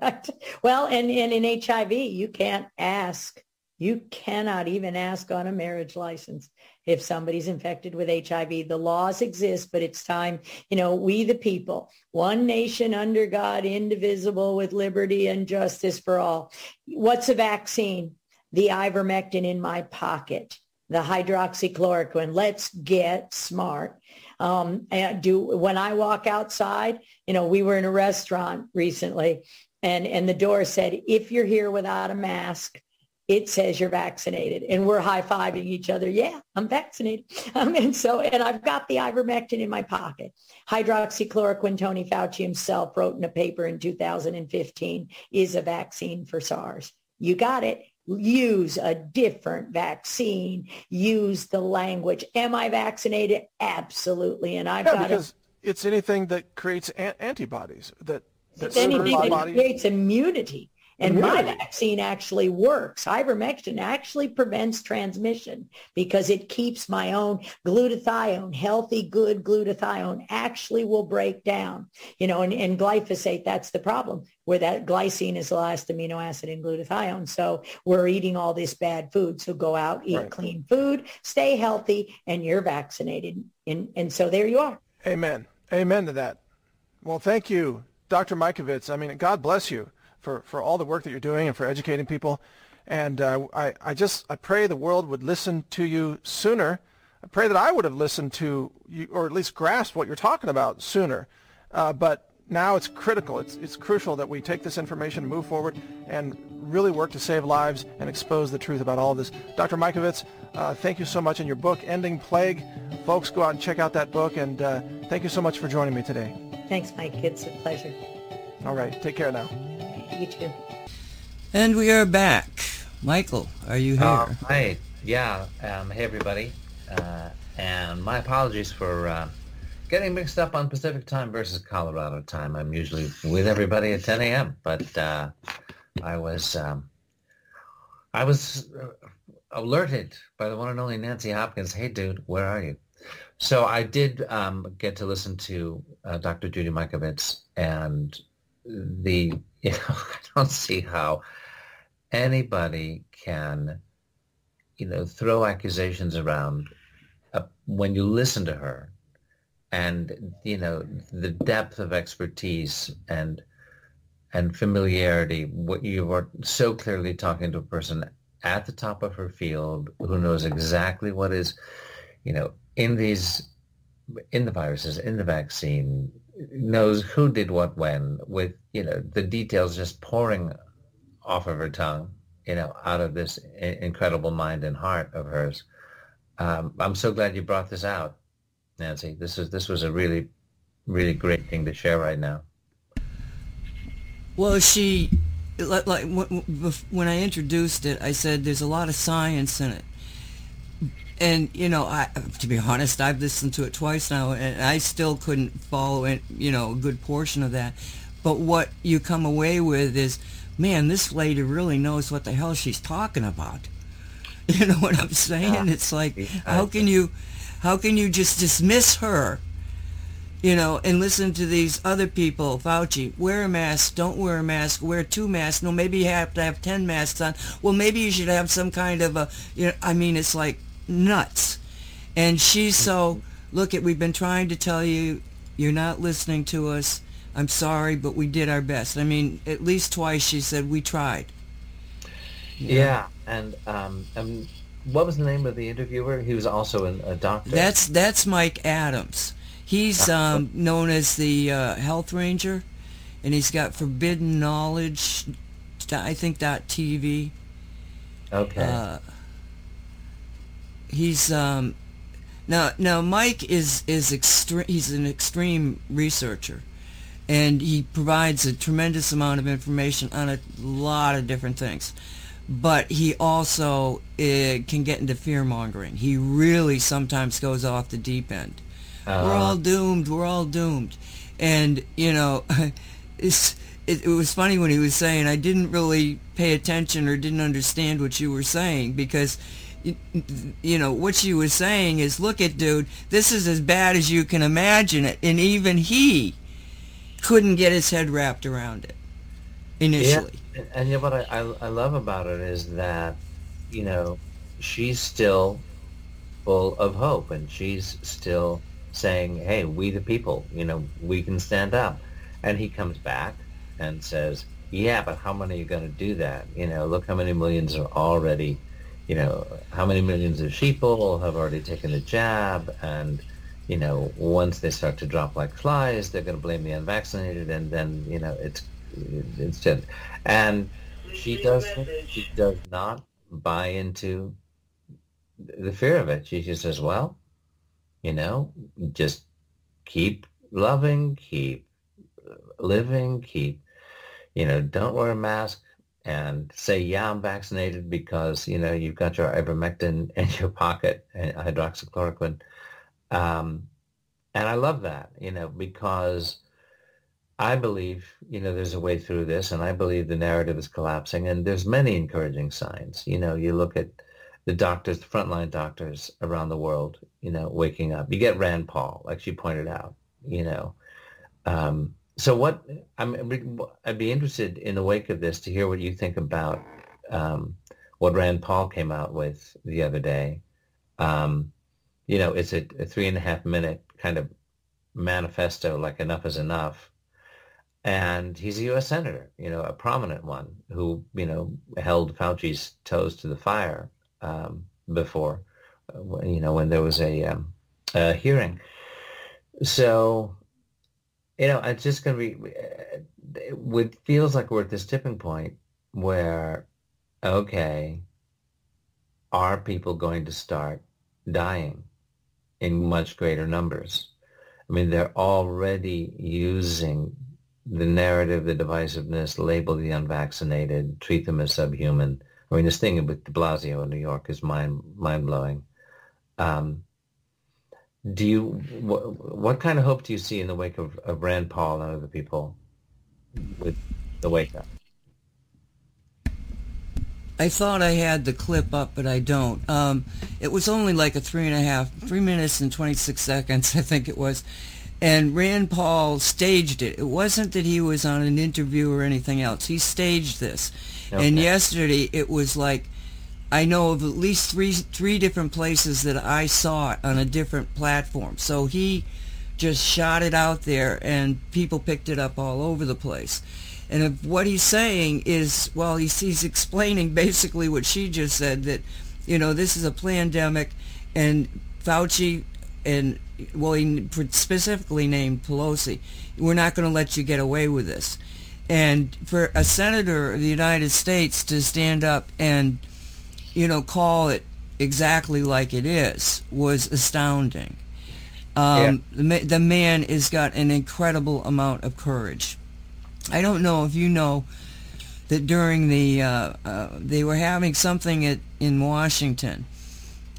Right. Well, and, and in HIV, you can't ask. You cannot even ask on a marriage license if somebody's infected with HIV. The laws exist, but it's time, you know, we the people, one nation under God, indivisible with liberty and justice for all. What's a vaccine? The ivermectin in my pocket, the hydroxychloroquine. Let's get smart um, do when I walk outside, you know, we were in a restaurant recently and, and the door said, if you're here without a mask, it says you're vaccinated and we're high-fiving each other. Yeah, I'm vaccinated. Um, and so, and I've got the ivermectin in my pocket. Hydroxychloroquine, Tony Fauci himself wrote in a paper in 2015, is a vaccine for SARS. You got it. use a different vaccine, use the language. Am I vaccinated? Absolutely. And I've yeah, got because it's anything that creates an- antibodies that, that it's anything that body. creates immunity. And my vaccine actually works. Ivermectin actually prevents transmission because it keeps my own glutathione, healthy, good glutathione actually will break down. You know, and, and glyphosate, that's the problem where that glycine is the last amino acid in glutathione. So we're eating all this bad food. So go out, eat Right. clean food, stay healthy, and you're vaccinated. And, and so there you are. Amen. Amen to that. Well, thank you, Dr. Mikovits. I mean, God bless you for, for all the work that you're doing and for educating people. And uh, I, I just I pray the world would listen to you sooner. I pray that I would have listened to you, or at least grasped what you're talking about sooner. Uh, but now it's critical. It's, it's crucial that we take this information, and move forward, and really work to save lives and expose the truth about all of this. Dr. Mikovits, uh, thank you so much in your book, Ending Plague. Folks, go out and check out that book. And uh, thank you so much for joining me today. Thanks, Mike. It's a pleasure. All right. Take care now. You too. And we are back. Michael, are you here? Hi. Yeah. Um, hey, everybody. Uh, and my apologies for uh, getting mixed up on Pacific time versus Colorado time. I'm usually with everybody at 10 a.m., but uh, I was um, I was uh, alerted by the one and only Nancy Hopkins. Hey, dude, where are you? So I did um, get to listen to uh, Dr. Judy Mikovits, and the you know I don't see how anybody can you know throw accusations around uh, when you listen to her and you know the depth of expertise and and familiarity what you are so clearly talking to a person at the top of her field who knows exactly what is you know in these in the viruses in the vaccine knows who did what when with you know the details just pouring off of her tongue you know out of this incredible mind and heart of hers. Um, i'm so glad you brought this out nancy this is this was a really really great thing to share right now Well, she, like, like when I introduced it, I said there's a lot of science in it. And, you know, I, to be honest, I've listened to it twice now, and I still couldn't follow it, you know, a good portion of that. But what you come away with is, man, this lady really knows what the hell she's talking about. You know what I'm saying? It's like, how can you, how can you just dismiss her? you know, and listen to these other people, Fauci, wear a mask, don't wear a mask, wear two masks. No, maybe you have to have 10 masks on. Well, maybe you should have some kind of a, you know, I mean, it's like nuts. And she's so, look at, we've been trying to tell you, you're not listening to us. I'm sorry, but we did our best. I mean, at least twice she said, we tried. yeah, and um, um what was the name of the interviewer he was also an, a doctor That's, that's Mike Adams. He's um, known as the uh, health ranger, and he's got forbidden knowledge, I think, dot TV. okay Uh, he's um, now now Mike is is extreme. He's an extreme researcher, and he provides a tremendous amount of information on a lot of different things. But he also uh, can get into fear mongering. He really sometimes goes off the deep end. we're Uh, all doomed. We're all doomed. And you know, it's it, it was funny when he was saying I didn't really pay attention or didn't understand what you were saying because you, you know what she was saying is look at dude this is as bad as you can imagine it and even he couldn't get his head wrapped around it initially And, and you what I, I, I love about it is that, you know, she's still full of hope and she's still saying, hey, we the people, you know, we can stand up. And he comes back and says, yeah, but how many are you going to do that? You know, look how many millions are already, you know, how many millions of sheeple have already taken the jab and, you know, once they start to drop like flies, they're going to blame the unvaccinated, and then you know it's just, and she does she does not buy into the fear of it. She just says, well, you know, just keep loving, keep living, keep, you know, don't wear a mask. and say, yeah, I'm vaccinated because, you know, you've got your ivermectin in your pocket, and hydroxychloroquine. Um, and I love that, you know, because I believe, you know, there's a way through this, and I believe the narrative is collapsing, and there's many encouraging signs. You know, you look at the doctors, the frontline doctors around the world, you know, waking up. You get Rand Paul, like she pointed out, you know. Um, so what I'm, I'd be interested in the wake of this to hear what you think about um, what Rand Paul came out with the other day. Um, you know, it's a, a, three and a half minute kind of manifesto, like enough is enough. And he's a U.S. senator, you know, a prominent one who, you know, held Fauci's toes to the fire um, before, uh, you know, when there was a, um, a hearing. So you know, it's just going to be, it feels like we're at this tipping point where, okay, are people going to start dying in much greater numbers? I mean, they're already using the narrative, the divisiveness, label the unvaccinated, treat them as subhuman. I mean, this thing with de Blasio in New York is mind mind blowing. Um, do you what, kind of hope do you see in the wake of, of Rand Paul and other people with the wake up? I thought I had the clip up, but I don't. Um, it was only like a three and a half, three minutes and 26 seconds, I think it was. And Rand Paul staged it. It wasn't that he was on an interview or anything else. He staged this. Okay. And yesterday it was like I know of at least three three different places that I saw it on a different platform. So he just shot it out there, and people picked it up all over the place. And what he's saying is, well, he's, he's explaining basically what she just said that, you know, this is a pandemic, and Fauci and well, he specifically named Pelosi. We're not going to let you get away with this. And for a senator of the United States to stand up and you know, call it exactly like it is was astounding. Um, yeah. the, the man has got an incredible amount of courage. I don't know if you know that during the uh, uh, they were having something at in Washington,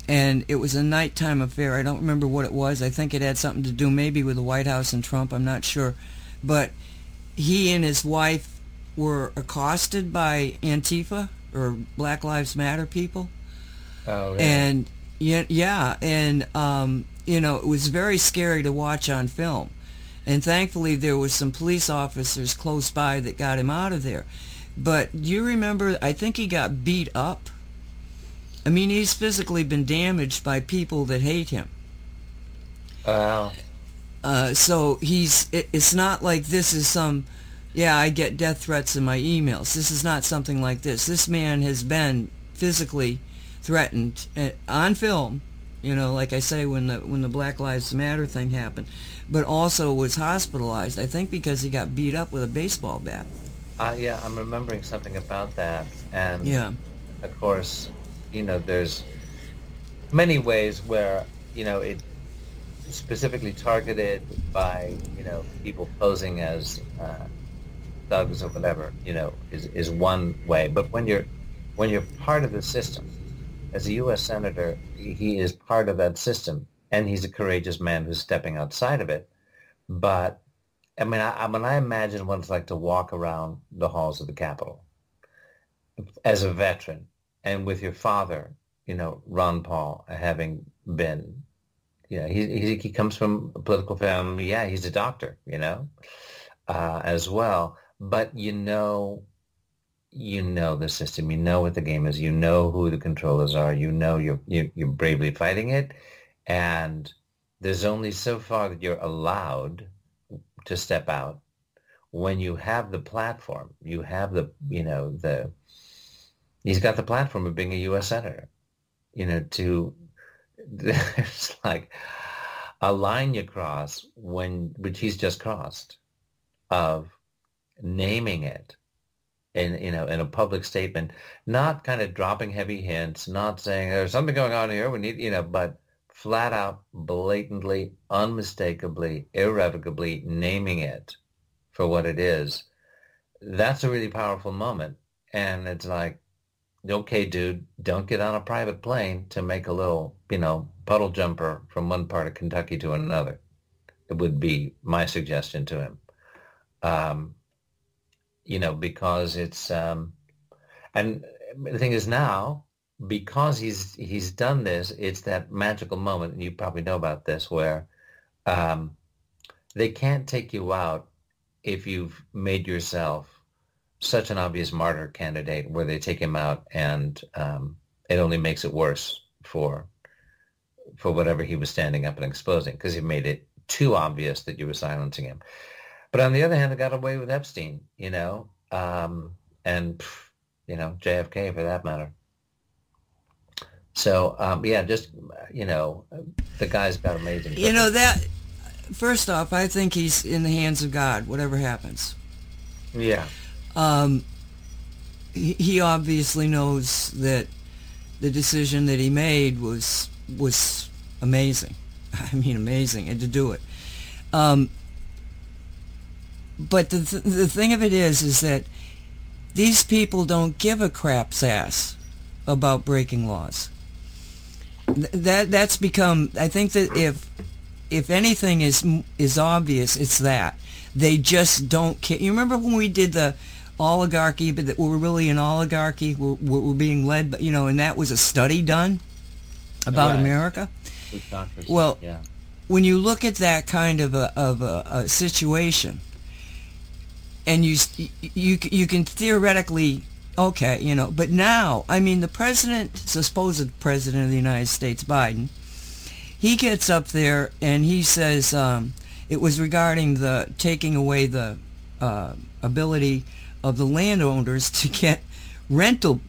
and it was a nighttime affair. I don't remember what it was. I think it had something to do maybe with the White House and Trump. I'm not sure, but he and his wife were accosted by Antifa or Black Lives Matter people. Oh, yeah. And yeah, yeah, and um, you know, it was very scary to watch on film. And thankfully, there was some police officers close by that got him out of there. But do you remember? I think he got beat up. I mean, he's physically been damaged by people that hate him. Wow. Uh, so he's. It, it's not like this is some yeah, I get death threats in my emails. This is not something like this. This man has been physically threatened uh, on film, you know, like I say when the when the Black Lives Matter thing happened, but also was hospitalized. I think because he got beat up with a baseball bat. Uh, yeah, I'm remembering something about that, and yeah, of course, you know, there's many ways where you know it specifically targeted by you know people posing as uh, thugs or whatever, you know, is, is one way. But when you're when you're part of the system, as a U.S. senator, he is part of that system, and he's a courageous man who's stepping outside of it. But I mean, I, I mean, I imagine what it's like to walk around the halls of the Capitol as a veteran, and with your father, you know, Ron Paul, having been, you know, he he, he comes from a political family. Yeah, he's a doctor, you know, uh, as well. But you know you know the system. You know what the game is. You know who the controllers are. You know you're you're bravely fighting it. And there's only so far that you're allowed to step out when you have the platform. You have the you know the he's got the platform of being a U.S. senator you know to there's like a line you cross when which he's just crossed of naming it in you know in a public statement, not kind of dropping heavy hints, not saying there's something going on here, we need you know, but flat out, blatantly, unmistakably, irrevocably naming it for what it is. That's a really powerful moment. and it's like, okay, dude, don't get on a private plane to make a little, you know, puddle jumper from one part of Kentucky to another. It would be my suggestion to him. Um, you know, because it's, um, and the thing is now, because he's he's done this, it's that magical moment, and you probably know about this, where um, they can't take you out if you've made yourself such an obvious martyr candidate, where they take him out, and um, it only makes it worse for for whatever he was standing up and exposing, because he made it too obvious that you were silencing him. But on the other hand, it got away with Epstein, you know, um, and you know JFK for that matter. So um, yeah, just you know, the guy's got amazing. You know that. First off, I think he's in the hands of God. Whatever happens. Yeah. Um, he, obviously knows that the decision that he made was was amazing. I mean, amazing, and to do it. Um, but the th- the thing of it is, is that these people don't give a crap's ass about breaking laws. Th- that that's become. I think that if if anything is is obvious, it's that they just don't care. You remember when we did the oligarchy, but that we're really an oligarchy. We're, we're being led, by, you know, and that was a study done about Right. America. Well, yeah. when you look at that kind of a, of a, a situation, and you you you can theoretically okay, you know, but now, I mean, the president, supposed president of the United States, Biden, he gets up there and he says um, it was regarding the taking away the uh, ability of the landowners to get rental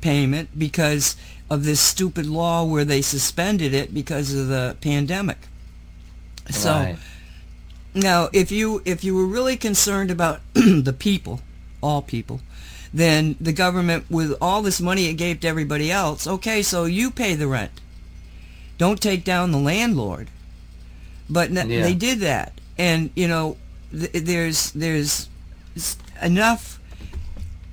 payment because of this stupid law where they suspended it because of the pandemic. So Right. now, if you if you were really concerned about the people, all people, then the government with all this money it gave to everybody else, okay, so you pay the rent. Don't take down the landlord. But n- Yeah. they did that, and you know, th- there's there's enough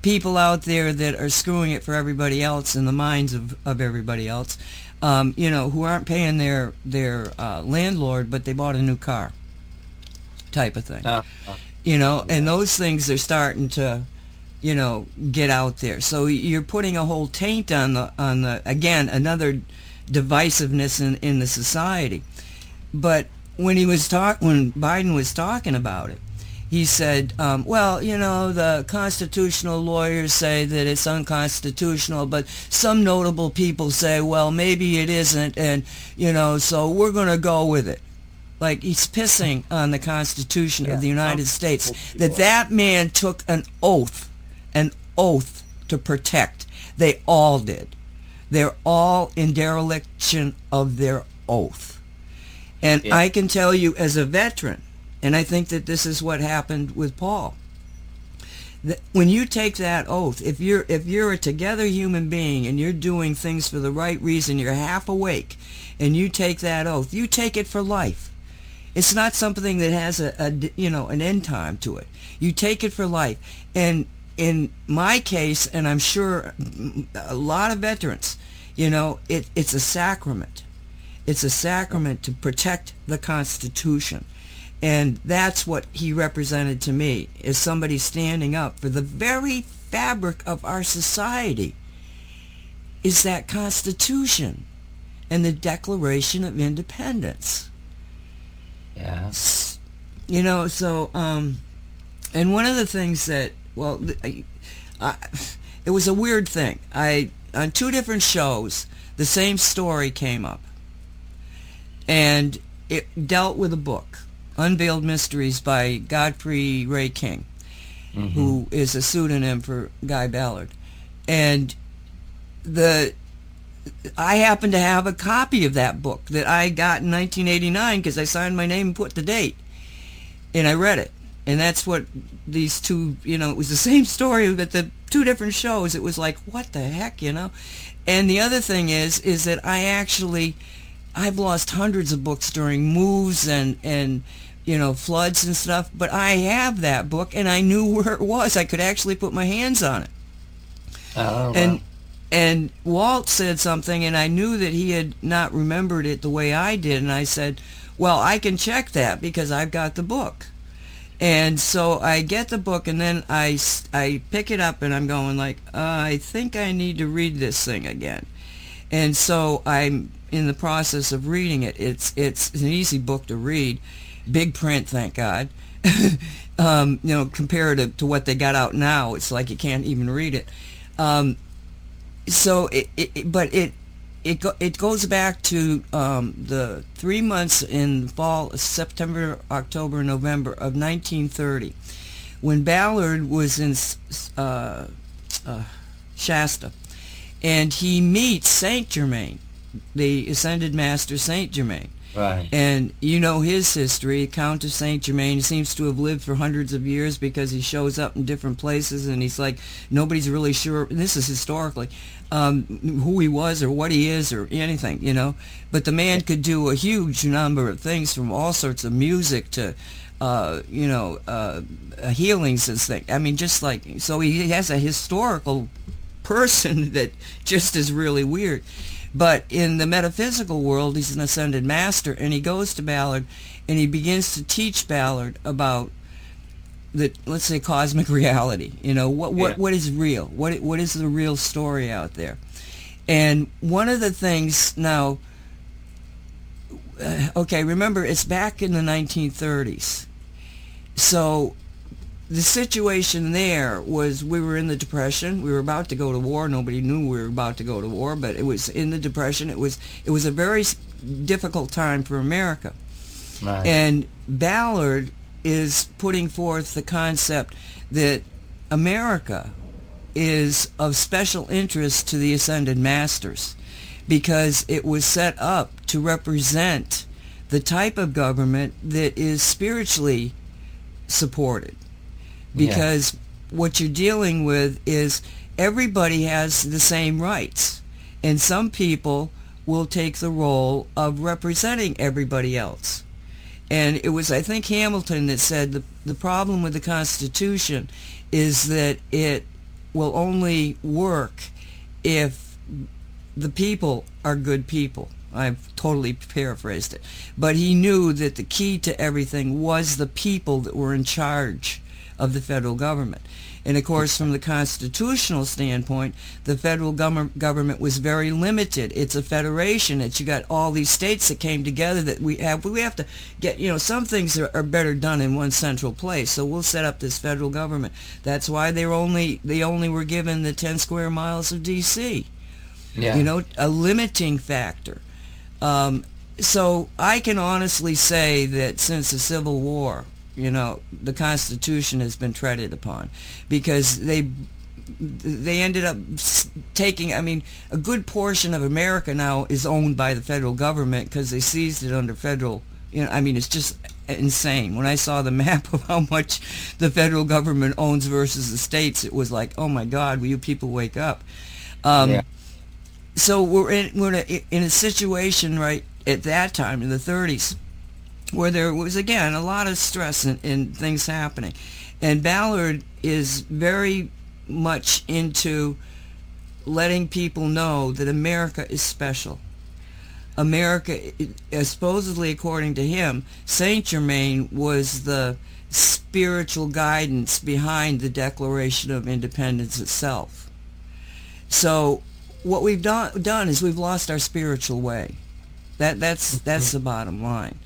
people out there that are screwing it for everybody else in the minds of, of everybody else, um, you know, who aren't paying their their uh, landlord, but they bought a new car, type of thing. Uh, uh, You know, and those things are starting to, you know, get out there. So you're putting a whole taint on the on the again another divisiveness in in the society. But when he was talk when Biden was talking about it, he said, um, "Well, you know, the constitutional lawyers say that it's unconstitutional, but some notable people say, well, maybe it isn't, and you know, so we're going to go with it." Like he's pissing on the Constitution Yeah, of the United some States. That that man took an oath, an oath to protect. They all did. They're all in dereliction of their oath. And Yeah. I can tell you as a veteran, and I think that this is what happened with Paul. That when you take that oath, if you're if you're a together human being and you're doing things for the right reason, you're half awake, and you take that oath, you take it for life. It's not something that has a, a you know an end time to it. You take it for life, and in my case, and I'm sure a lot of veterans, you know, it, it's a sacrament. It's a sacrament to protect the Constitution. And that's what he represented to me, is somebody standing up for the very fabric of our society, is that Constitution and the Declaration of Independence. Yes. You know, so, um, and one of the things that, well, I, I, it was a weird thing. I, on two different shows, the same story came up. And it dealt with a book, Unveiled Mysteries by Godfrey Ray King, mm-hmm. who is a pseudonym for Guy Ballard. And the I happen to have a copy of that book that I got in 1989 because I signed my name and put the date, and I read it. And that's what these two, you know, it was the same story, but the two different shows. It was like, what the heck, you know? And the other thing is, is that I actually, I've lost hundreds of books during moves and and you know floods and stuff. But I have that book, and I knew where it was. I could actually put my hands on it. Oh, and well. and Walt said something, and I knew that he had not remembered it the way I did, and I said, "Well, I can check that because I've got the book." And so I get the book, and then I I pick it up, and I'm going like, uh, I think I need to read this thing again. And so I'm in the process of reading it. It's it's an easy book to read, big print, thank God. um, you know, comparative to what they got out now, it's like you can't even read it. Um, so it, it, but it it go, it goes back to um, the three months in fall September October November of 1930 when Ballard was in uh, uh, Shasta and he meets Saint Germain the ascended master Saint Germain Right. and you know his history, Count of Saint Germain. Seems to have lived for hundreds of years because he shows up in different places, and he's like nobody's really sure. This is historically um, who he was or what he is or anything, you know. But the man could do a huge number of things, from all sorts of music to, uh, you know, uh, healings and things. I mean, just like so, he has a historical person that just is really weird. But in the metaphysical world, he's an ascended master, and he goes to Ballard, and he begins to teach Ballard about the let's say cosmic reality. You know what what Yeah. what is real? What what is the real story out there? And one of the things now, uh, okay, remember it's back in the 1930s, so the situation there was we were in the depression. We were about to go to war. Nobody knew we were about to go to war but it was in the depression. It was it was a very difficult time for america. Right. and ballard is putting forth the concept that america is of special interest to the ascended masters because it was set up to represent the type of government that is spiritually supported Because what you're dealing with is everybody has the same rights and some people will take the role of representing everybody else and it was i think hamilton that said the, the problem with the constitution is that it will only work if the people are good people. I've totally paraphrased it. But he knew that the key to everything was the people that were in charge of the federal government. And of course, from the constitutional standpoint, the federal gov- government was very limited. It's a federation. It's you got all these states that came together that we have. We have to get, you know, some things are, are better done in one central place. So we'll set up this federal government. That's why they were only they only were given the 10 square miles of D.C yeah. you know, a limiting factor. Um, so I can honestly say that since the Civil War, you know, the Constitution has been treaded upon because they they ended up taking. I mean, a good portion of America now is owned by the federal government because they seized it under federal. You know, I mean, it's just insane. When I saw the map of how much the federal government owns versus the states, it was like, oh my God, will you people wake up? Um, Yeah. so we're in we're in a, in a situation right at that time in the 30s where there was again a lot of stress and, things happening. And ballard is very much into letting people know that america is special. America supposedly according to him saint germain was the spiritual guidance behind the declaration of independence itself. So what we've done done is we've lost our spiritual way. That that's that's the bottom line,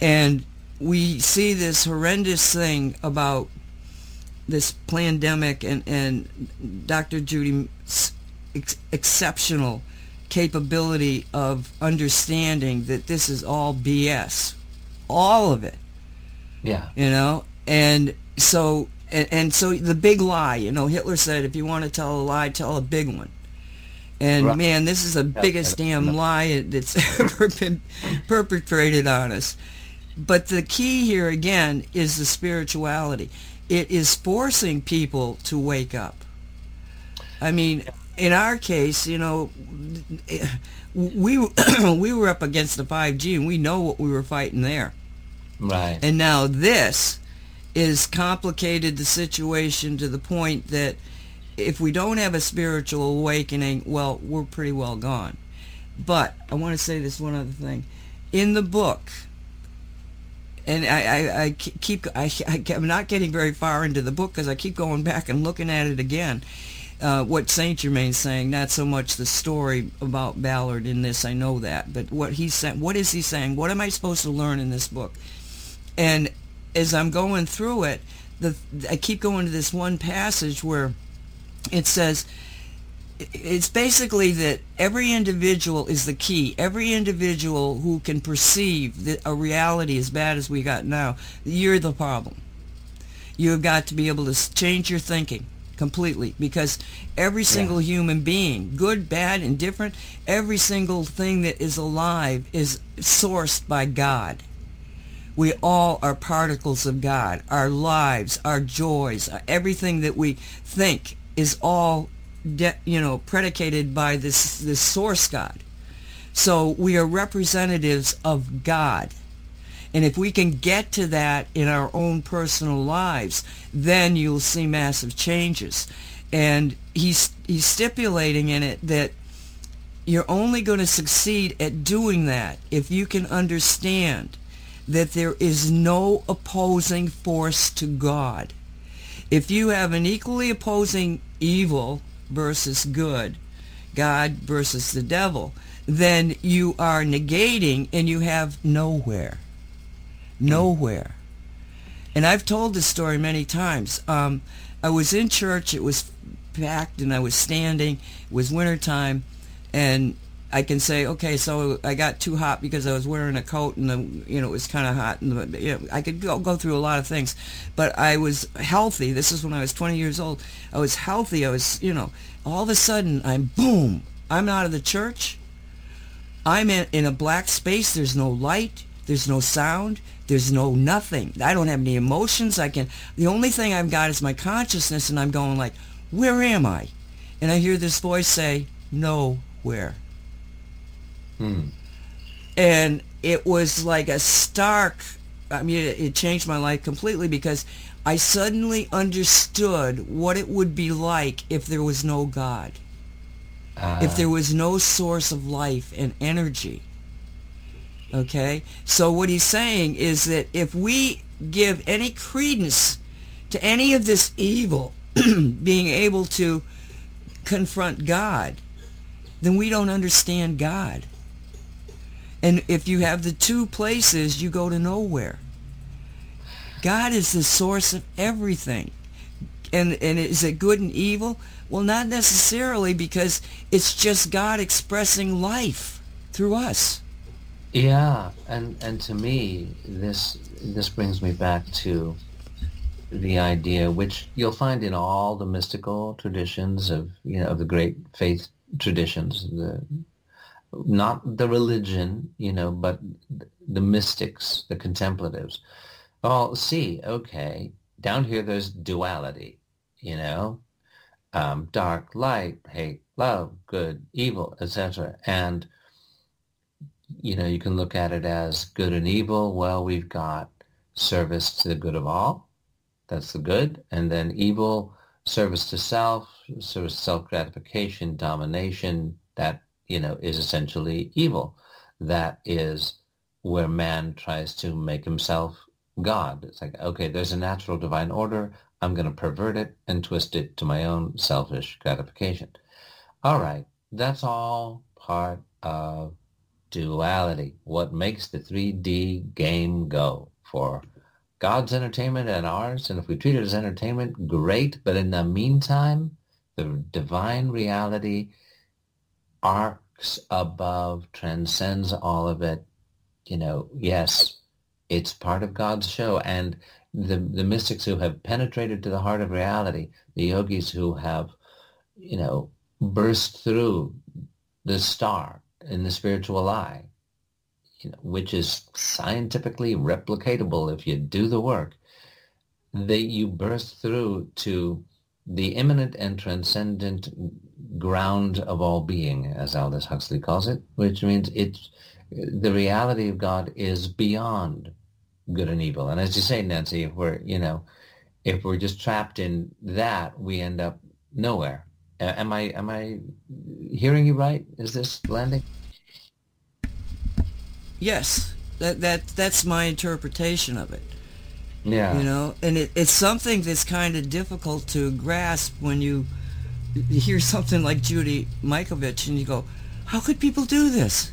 and we see this horrendous thing about this pandemic and and Dr. Judy's ex- exceptional capability of understanding that this is all BS, all of it yeah. you know and so and, and so the big lie you know hitler said if you want to tell a lie tell a big one and Right. man this is the biggest yeah. damn lie that's ever been perpetrated on us but the key here again is the spirituality it is forcing people to wake up i mean in our case you know we we were up against the 5g and we know what we were fighting there Right. and now this is complicated the situation to the point that if we don't have a spiritual awakening, well, we're pretty well gone. But I want to say this one other thing. In the book, and I, I, I keep I, I'm not getting very far into the book because I keep going back and looking at it again. Uh, what Saint Germain's saying, not so much the story about Ballard in this, I know that, but what he's saying, what is he saying? What am I supposed to learn in this book? And as I'm going through it, the I keep going to this one passage where it says it's basically that every individual is the key. Every individual who can perceive that a reality as bad as we got now, you're the problem. You've got to be able to change your thinking completely because every single yeah. human being, good, bad, indifferent, every single thing that is alive is sourced by God. We all are particles of God. Our lives, our joys, everything that we think is all de- you know predicated by this this source God. So we are representatives of God. And if we can get to that in our own personal lives, then you'll see massive changes. And he's he's stipulating in it that you're only going to succeed at doing that if you can understand that there is no opposing force to God. If you have an equally opposing evil versus good, God versus the devil, then you are negating and you have nowhere. Nowhere. And I've told this story many times. Um, I was in church, it was packed, and I was standing. It was wintertime, and I can say, okay, so I got too hot because I was wearing a coat and the, you know it was kind of hot, and the, you know, I could go go through a lot of things, but I was healthy. This is when I was 20 years old. I was healthy. I was, you know, all of a sudden I'm boom. I'm out of the church. I'm in, in a black space. There's no light. There's no sound. There's no nothing. I don't have any emotions. I can. The only thing I've got is my consciousness, and I'm going like, where am I? And I hear this voice say, nowhere. Hmm. And it was like a stark, I mean, it, it changed my life completely because I suddenly understood what it would be like if there was no God. Uh, if there was no source of life and energy. Okay? So what he's saying is that if we give any credence to any of this evil being able to confront God, then we don't understand God. And if you have the two places, you go to nowhere. God is the source of everything. And, and is it good and evil? Well, not necessarily because it's just God expressing life through us. Yeah, and and to me, this this brings me back to the idea, which you'll find in all the mystical traditions of you know of the great faith traditions, the not the religion, you know, but the mystics, the contemplatives. Oh, see, okay, down here there's duality, you know, um, dark, light, hate, love, good, evil, etc. And, you know, you can look at it as good and evil. Well, we've got service to the good of all. That's the good. And then evil, service to self, service self-gratification, domination, that you know, is essentially evil. That is where man tries to make himself God. It's like, okay, there's a natural divine order. I'm going to pervert it and twist it to my own selfish gratification. All right, that's all part of duality. What makes the 3D game go for God's entertainment and ours. And if we treat it as entertainment, great. But in the meantime, the divine reality arcs above, transcends all of it. You know, yes, it's part of God's show. And the, the mystics who have penetrated to the heart of reality, the yogis who have, you know, burst through the star in the spiritual eye, you know, which is scientifically replicatable if you do the work, that you burst through to the immanent and transcendent ground of all being, as Aldous Huxley calls it, which means it's the reality of God is beyond good and evil. And as you say, Nancy, if we're, you know, if we're just trapped in that, we end up nowhere. Am I am I hearing you right? Is this landing? Yes, that that that's my interpretation of it. Yeah. You know, and it, it's something that's kind of difficult to grasp when you hear something like Judy Mikovits and you go, how could people do this?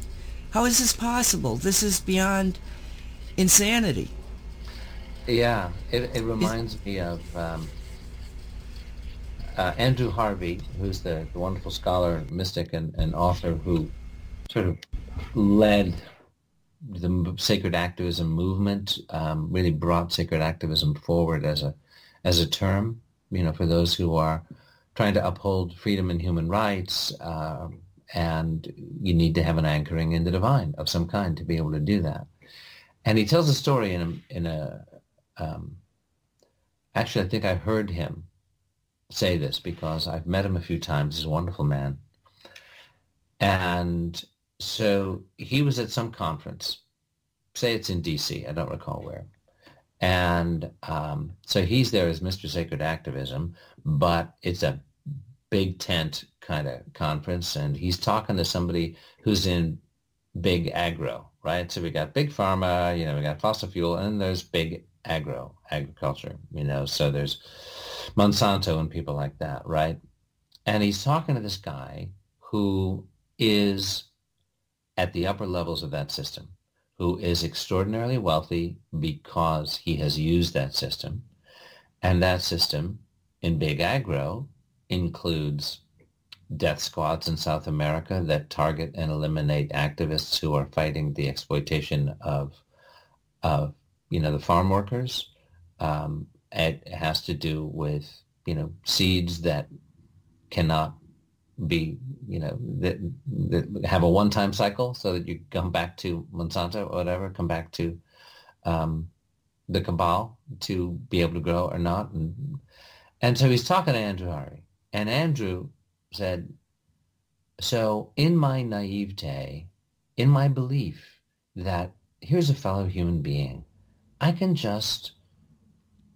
How is this possible? This is beyond insanity. Yeah, it, it reminds me of um, uh, Andrew Harvey, who's the, the wonderful scholar, mystic, and, and author who sort of led the sacred activism movement, um, really brought sacred activism forward as a as a term, you know, for those who are trying to uphold freedom and human rights, uh, and you need to have an anchoring in the divine of some kind to be able to do that. And he tells a story in a, in a um, actually, I think I heard him say this because I've met him a few times. He's a wonderful man. And so he was at some conference, say it's in D.C., I don't recall where. And um, so he's there as Mr. Sacred Activism, but it's a big tent kind of conference, and he's talking to somebody who's in big agro, right? So we got big pharma, you know, we got fossil fuel, and there's big agro, agriculture, you know, so there's Monsanto and people like that, right? And he's talking to this guy who is at the upper levels of that system, who is extraordinarily wealthy because he has used that system. And that system in big agro includes death squads in South America that target and eliminate activists who are fighting the exploitation of, of you know, the farm workers. Um, it has to do with, you know, seeds that cannot be, you know, that, that have a one-time cycle so that you come back to Monsanto or whatever, come back to um, the cabal to be able to grow or not. And, and so he's talking to Andrew Harvey. And Andrew said, so in my naivete, in my belief that here's a fellow human being, I can just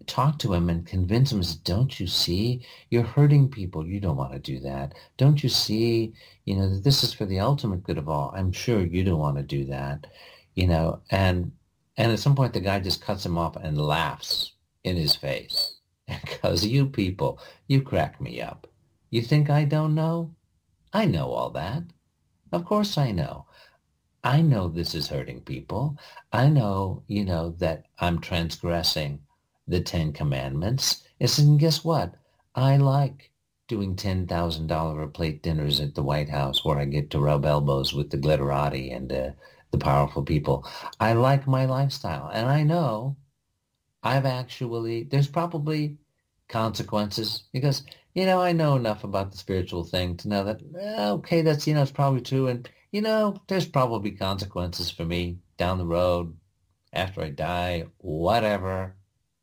talk to him and convince him, don't you see? You're hurting people. You don't want to do that. Don't you see, you know, that this is for the ultimate good of all. I'm sure you don't want to do that, you know, and, and at some point the guy just cuts him off and laughs in his face. Because you people, you crack me up. You think I don't know? I know all that. Of course I know. I know this is hurting people. I know, you know, that I'm transgressing the Ten Commandments. And guess what? I like doing $10,000 a plate dinners at the White House where I get to rub elbows with the glitterati and uh, the powerful people. I like my lifestyle. And I know I've actually, there's probably consequences because, you know, I know enough about the spiritual thing to know that, eh, okay, that's, you know, it's probably true. And, you know, there's probably consequences for me down the road after I die, whatever.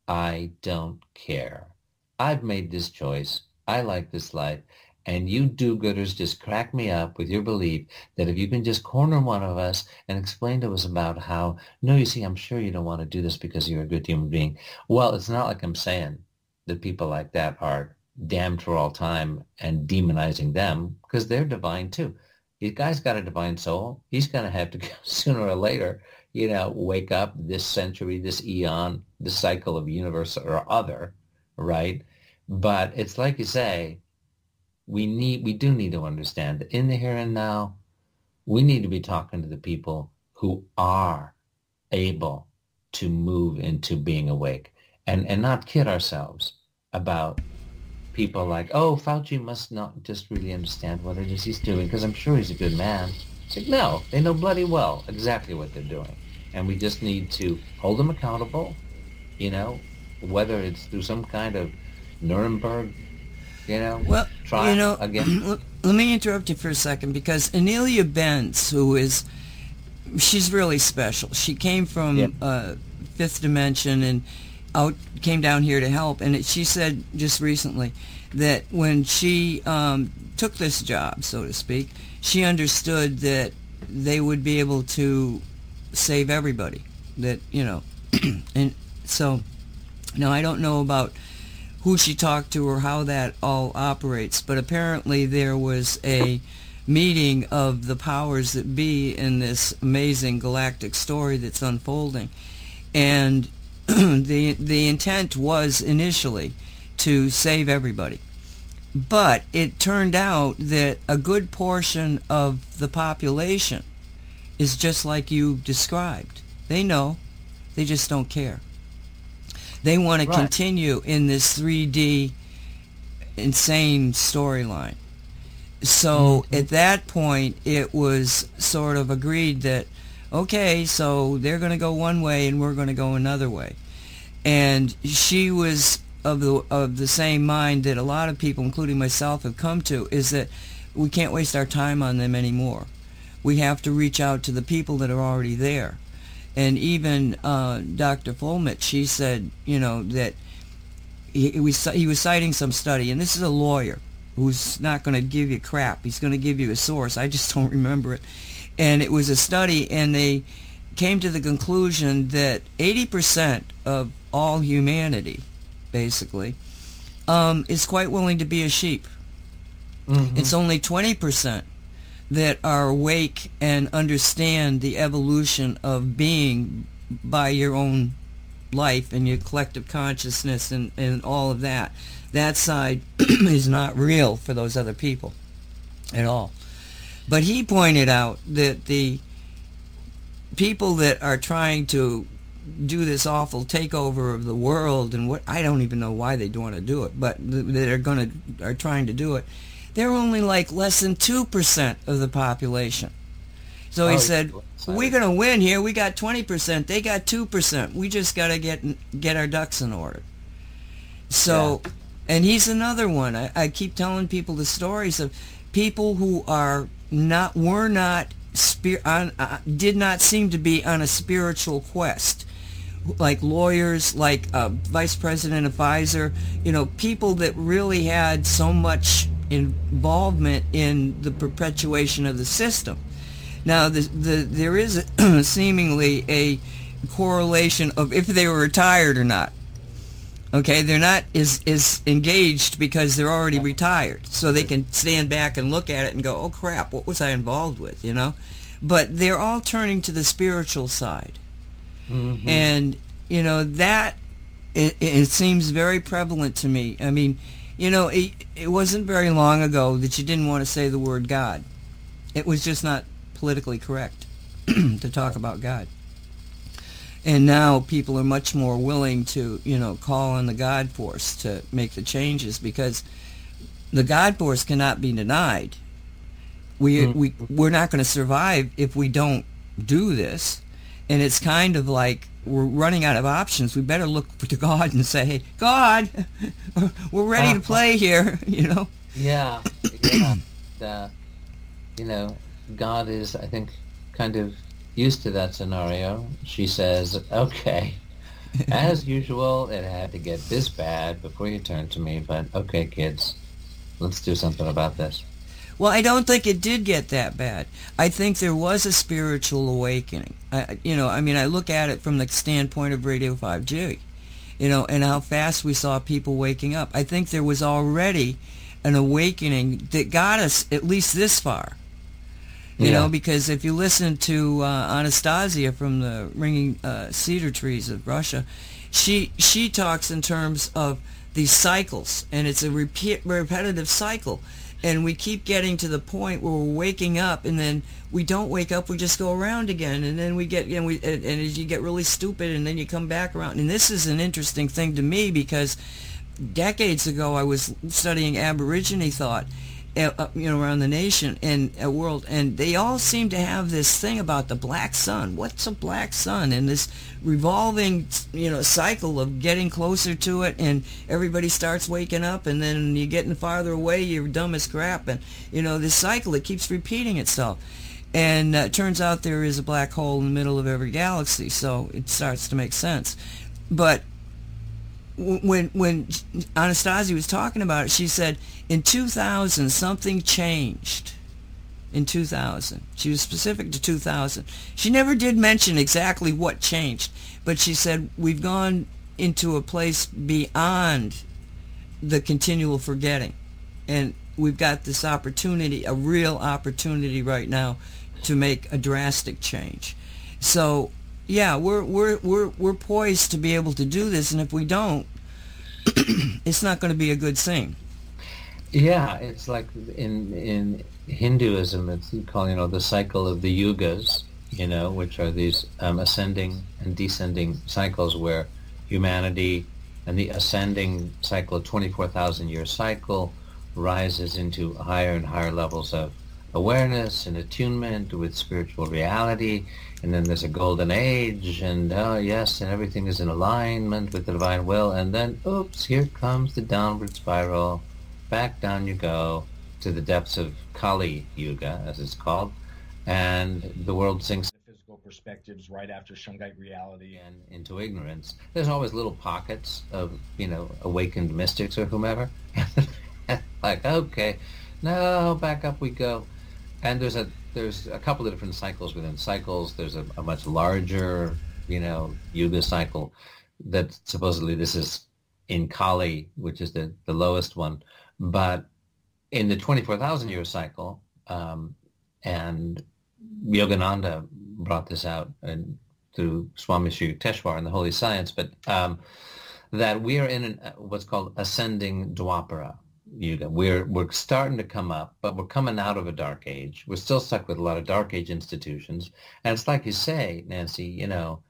I don't care. I've made this choice. I like this life. And you do-gooders just crack me up with your belief that if you can just corner one of us and explain to us about how, no, you see, I'm sure you don't want to do this because you're a good human being. Well, it's not like I'm saying that people like that are damned for all time and demonizing them because they're divine too. The guy's got a divine soul. He's going to have to go sooner or later, you know, wake up this century, this eon, this cycle of universe or other, right? But it's like you say, we need, we do need to understand that in the here and now, we need to be talking to the people who are able to move into being awake and, and not kid ourselves about people like, oh, Fauci must not just really understand what it is he's doing because I'm sure he's a good man. It's like, no, they know bloody well exactly what they're doing. And we just need to hold them accountable, you know, whether it's through some kind of Nuremberg, you know, well, trial you know, again. Let me interrupt you for a second because Anelia Benz, who is, she's really special. She came from Yeah. uh, Fifth Dimension and out came down here to help. And it, she said just recently that when she um, took this job, so to speak, she understood that they would be able to save everybody. That you know, and so now I don't know about who she talked to or how that all operates, but apparently there was a meeting of the powers that be in this amazing galactic story that's unfolding. And the the intent was initially to save everybody. But it turned out that a good portion of the population is just like you described. They know, they just don't care. They want to continue in this 3D insane storyline. So mm-hmm. at that point, it was sort of agreed that, okay, so they're going to go one way and we're going to go another way. And she was of the of the same mind that a lot of people, including myself, have come to, is that we can't waste our time on them anymore. We have to reach out to the people that are already there. And even uh, Dr. Fuellmich, she said, you know, that he, was, he was citing some study, and this is a lawyer who's not going to give you crap. He's going to give you a source. I just don't remember it. And it was a study, and they came to the conclusion that 80% of all humanity, basically, um, is quite willing to be a sheep. Mm-hmm. It's only 20% that are awake and understand the evolution of being by your own life and your collective consciousness and, and all of that. That side is not real for those other people at all. But he pointed out that the people that are trying to do this awful takeover of the world and what I don't even know why they want to do it, but that are going to are trying to do it they're only like less than 2% of the population. So he oh, said, we're going to win here. We got 20%. They got 2%. We just got to get get our ducks in order. So, yeah. and he's another one. I, I keep telling people the stories of people who are not, were not, spir- on, uh, did not seem to be on a spiritual quest like lawyers, like uh, vice president Pfizer, you know, people that really had so much involvement in the perpetuation of the system. Now, the, the, there is a, seemingly a correlation of if they were retired or not. Okay, they're not is as engaged because they're already retired, so they can stand back and look at it and go, "Oh crap, what was I involved with?" You know, but they're all turning to the spiritual side, mm-hmm. and you know that it, it seems very prevalent to me. I mean, you know, it, it wasn't very long ago that you didn't want to say the word God. It was just not politically correct to talk about God. And now people are much more willing to, you know, call on the God force to make the changes because the God force cannot be denied. We, mm-hmm. we, we're not going to survive if we don't do this. And it's kind of like we're running out of options. We better look to God and say, "Hey, God, we're ready uh, to play here." You know? Yeah, yeah. the, you know, God is, I think, kind of used to that scenario. She says, "Okay, as usual, it had to get this bad before you turn to me, but okay, kids, let's do something about this." Well, I don't think it did get that bad. I think there was a spiritual awakening. I, you know, I mean, I look at it from the standpoint of Radio 5G, you know, and how fast we saw people waking up. I think there was already an awakening that got us at least this far. You yeah. know, because if you listen to uh, Anastasia from the Ringing uh, Cedar Trees of Russia, she she talks in terms of these cycles, and it's a repeat, repetitive cycle and we keep getting to the point where we're waking up and then we don't wake up we just go around again. And then we get and we and, and you get really stupid and then you come back around. And this is an interesting thing to me because decades ago I was studying aborigine thought uh, you know, around the nation and uh, world, and they all seem to have this thing about the black sun. What's a black sun? And this revolving, you know, cycle of getting closer to it, and everybody starts waking up, and then you're getting farther away, you're dumb as crap, and you know, this cycle it keeps repeating itself. And uh, it turns out there is a black hole in the middle of every galaxy, so it starts to make sense. But when when Anastasia was talking about it, she said in 2000 something changed. In 2000, she was specific to 2000. She never did mention exactly what changed, but she said we've gone into a place beyond the continual forgetting. And we've got this opportunity, a real opportunity right now to make a drastic change. So, yeah, we're we're we're we're poised to be able to do this and if we don't, it's not going to be a good thing. Yeah, it's like in in Hinduism, it's called you know the cycle of the yugas, you know, which are these um, ascending and descending cycles where humanity and the ascending cycle, 24,000 year cycle, rises into higher and higher levels of awareness and attunement with spiritual reality. And then there's a golden age and, oh yes, and everything is in alignment with the divine will. And then, oops, here comes the downward spiral. Back down you go to the depths of Kali Yuga, as it's called. And the world sinks into physical perspectives right after Shungite reality and into ignorance. There's always little pockets of, you know, awakened mystics or whomever. like, okay, now back up we go. And there's a there's a couple of different cycles within cycles. There's a, a much larger, you know, Yuga cycle that supposedly this is in Kali, which is the, the lowest one. But in the 24,000 year cycle, um, and Yogananda brought this out and through Swami Sri Yukteswar and the Holy Science, but um, that we are in an, what's called ascending Dwapara Yuga. We're we're starting to come up, but we're coming out of a dark age. We're still stuck with a lot of dark age institutions, and it's like you say, Nancy. You know,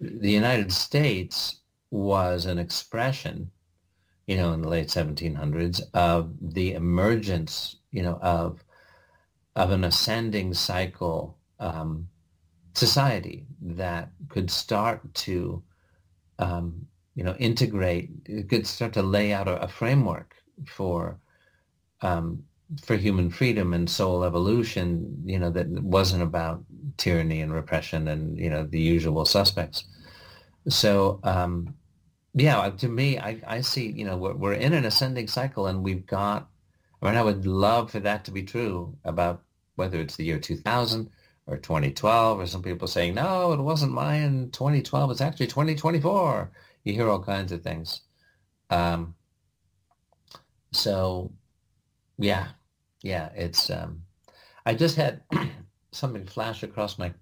the United States was an expression, you know, in the late 1700s of the emergence, you know, of of an ascending cycle um, society that could start to, um, you know, integrate, could start to lay out a, a framework for um, for human freedom and soul evolution, you know, that wasn't about tyranny and repression and you know the usual suspects. So um, yeah, to me, I, I see, you know, we're, we're in an ascending cycle and we've got, I mean, I would love for that to be true about whether it's the year 2000 or 2012 or some people saying, no, it wasn't mine 2012. It's actually 2024. You hear all kinds of things. Um, so yeah, yeah, it's, um, I just had something flash across my,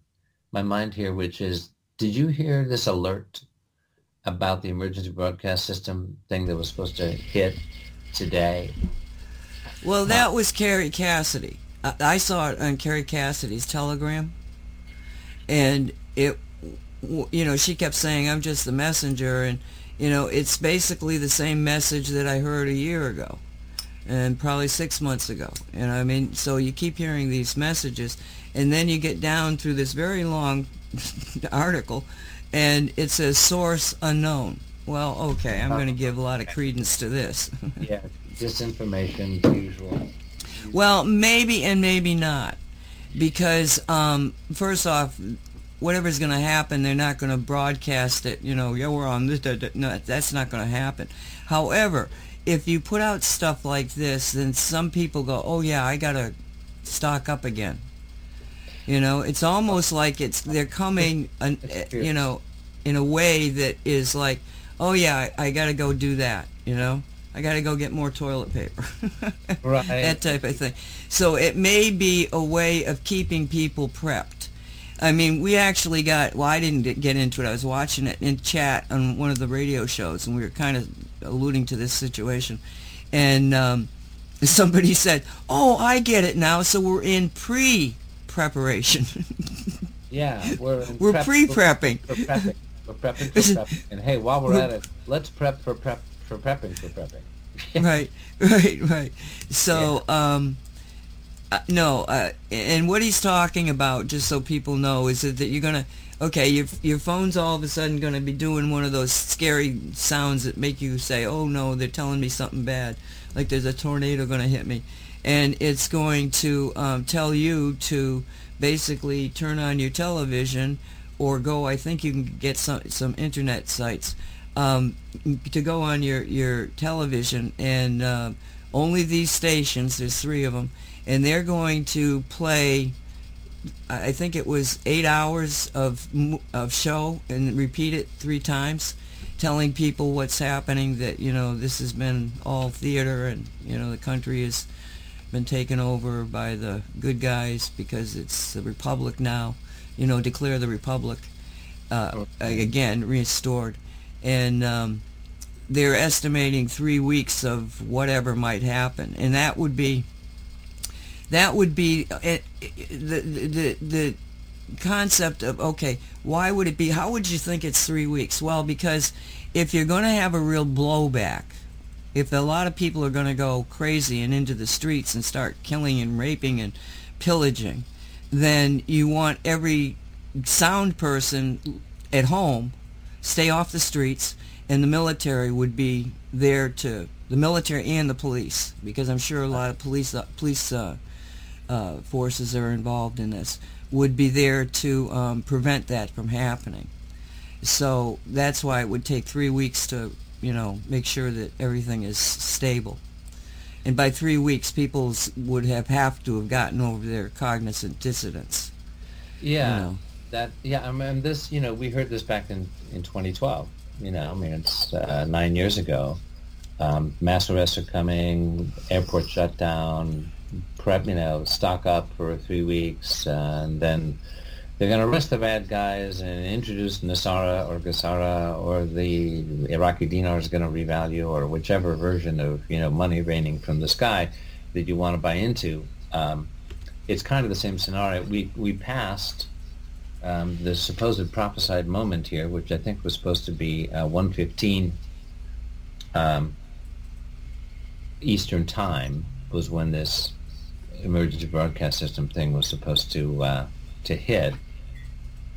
my mind here, which is, did you hear this alert about the emergency broadcast system thing that was supposed to hit today? Well, that was Kerry Cassidy. I saw it on Kerry Cassidy's telegram, and it, you know, she kept saying, "I'm just the messenger," and you know, it's basically the same message that I heard a year ago, and probably six months ago. And I mean, so you keep hearing these messages, and then you get down through this very long article, and it says source unknown. Well, okay, I'm going to give a lot of credence to this. yeah, disinformation, usual. Well, maybe and maybe not, because um, first off, whatever's going to happen, they're not going to broadcast it. You know, yeah, we're on this. That, that. No, that's not going to happen. However, if you put out stuff like this, then some people go, "Oh yeah, I got to stock up again." You know, it's almost like it's they're coming, an, eh, you know, in a way that is like, "Oh yeah, I, I got to go do that." You know. I got to go get more toilet paper. right. That type of thing. So it may be a way of keeping people prepped. I mean, we actually got, well, I didn't get into it. I was watching it in chat on one of the radio shows, and we were kind of alluding to this situation. And um, somebody said, oh, I get it now. So we're in pre-preparation. yeah, we're We're prep, pre-prepping. We're, we're prepping. We're prepping for prepping. And hey, while we're at it, let's prep for prep for prepping for prepping. right, right, right. So, yeah. um, uh, no, uh, and what he's talking about, just so people know, is that, you're gonna, okay, your your phone's all of a sudden gonna be doing one of those scary sounds that make you say, oh no, they're telling me something bad, like there's a tornado gonna hit me, and it's going to um, tell you to basically turn on your television or go. I think you can get some some internet sites um, to go on your, your television and uh, only these stations, there's three of them, and they're going to play, I think it was eight hours of, of show and repeat it three times. telling people what's happening. That you know this has been all theater, and you know the country has been taken over by the good guys because it's the republic now. You know, declare the republic uh, again restored, and um, they're estimating three weeks of whatever might happen, and that would be that would be uh, the the the concept of okay, why would it be? How would you think it's three weeks? Well, because if you're going to have a real blowback, if a lot of people are going to go crazy and into the streets and start killing and raping and pillaging, then you want every sound person at home stay off the streets and the military would be there to the military and the police because I'm sure a lot of police uh, police uh, uh, forces are involved in this would be there to um, prevent that from happening. So that's why it would take three weeks to you know make sure that everything is stable. And by three weeks, people would have have to have gotten over their cognizant dissonance. Yeah. You know that yeah, I mean this. You know, we heard this back in in 2012. You know, I mean it's uh, nine years ago. Um, mass arrests are coming. Airport shut down. Prep, you know, stock up for three weeks, uh, and then they're going to arrest the bad guys and introduce NESARA or GESARA or the Iraqi dinar is going to revalue or whichever version of you know money raining from the sky that you want to buy into. Um, it's kind of the same scenario. We we passed um, the supposed prophesied moment here, which I think was supposed to be uh, 115 um, Eastern Time, was when this emergency broadcast system thing was supposed to uh, to hit.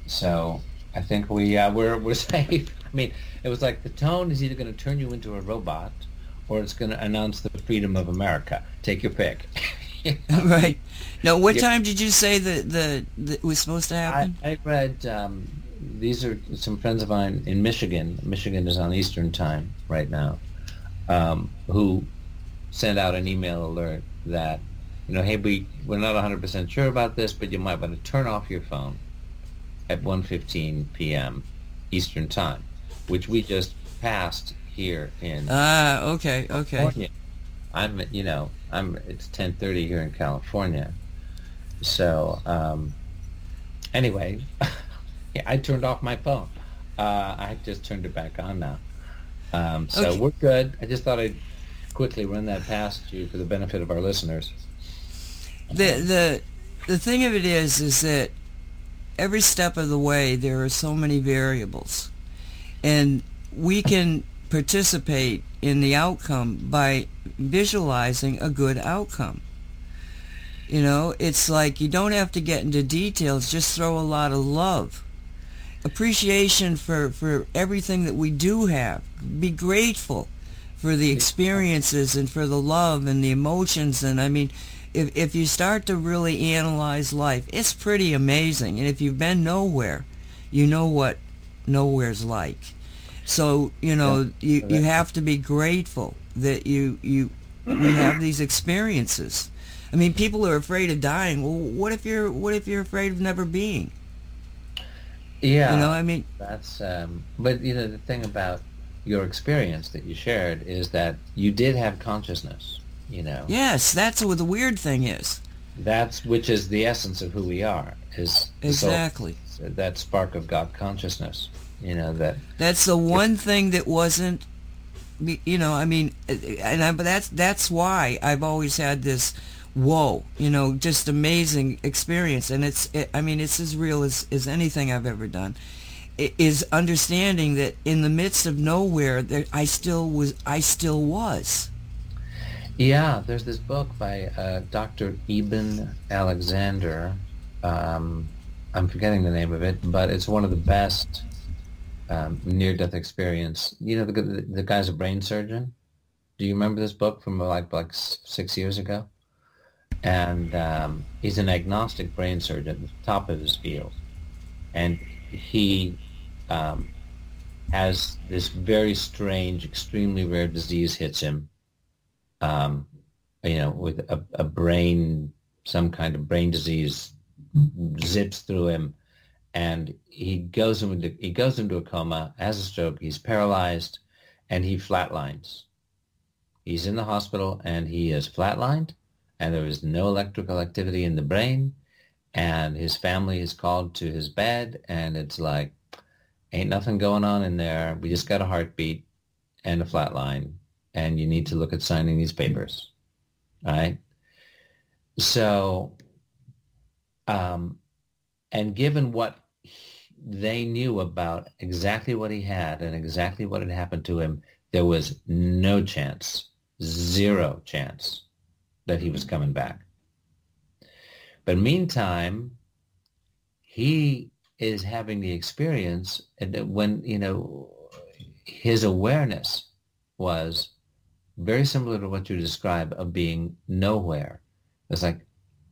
So I think we uh, we're we're safe. I mean, it was like the tone is either going to turn you into a robot, or it's going to announce the freedom of America. Take your pick. right. Now, what yeah. time did you say that the that was supposed to happen? I, I read. Um, these are some friends of mine in Michigan. Michigan is on Eastern time right now. Um, who sent out an email alert that you know, hey, we we're not 100% sure about this, but you might want to turn off your phone at 1:15 p.m. Eastern time, which we just passed here in. Ah, uh, okay, okay. California. I'm, you know, I'm. It's 10:30 here in California, so um, anyway, yeah, I turned off my phone. Uh, I just turned it back on now. Um, so okay. we're good. I just thought I'd quickly run that past you for the benefit of our listeners. The the the thing of it is, is that every step of the way there are so many variables, and we can participate in the outcome by visualizing a good outcome. You know, it's like you don't have to get into details, just throw a lot of love. Appreciation for, for everything that we do have. Be grateful for the experiences and for the love and the emotions. And I mean, if, if you start to really analyze life, it's pretty amazing. And if you've been nowhere, you know what nowhere's like. So, you know, you, you have to be grateful that you, you, we have these experiences. I mean, people are afraid of dying. Well, what if you're what if you're afraid of never being? Yeah, you know, I mean, that's. Um, but you know, the thing about your experience that you shared is that you did have consciousness. You know. Yes, that's what the weird thing is. That's which is the essence of who we are. Is exactly that spark of God consciousness. You know that. That's the one thing that wasn't you know i mean and I, but that's that's why i've always had this whoa, you know, just amazing experience. And it's, it, I mean, it's as real as, as anything I've ever done. It is understanding that in the midst of nowhere, that I still was, I still was. Yeah, there's this book by uh, Dr. Eben Alexander. Um, I'm forgetting the name of it, but it's one of the best um, near-death experience. You know, the, the, guy's a brain surgeon. Do you remember this book from like like six years ago? and um, he's an agnostic brain surgeon at the top of his field, and he um, has this very strange, extremely rare disease hits him. Um, you know, with a, a, brain, some kind of brain disease zips through him, and he goes into he goes into a coma, has a stroke, he's paralyzed, and he flatlines. He's in the hospital and he is flatlined, and there is no electrical activity in the brain, and his family is called to his bed, and it's like, ain't nothing going on in there. We just got a heartbeat and a flatline, and you need to look at signing these papers, right? So, um, and given what they knew about exactly what he had and exactly what had happened to him, there was no chance, zero chance that he was coming back. But meantime, he is having the experience and when, you know, his awareness was very similar to what you describe of being nowhere. It's like,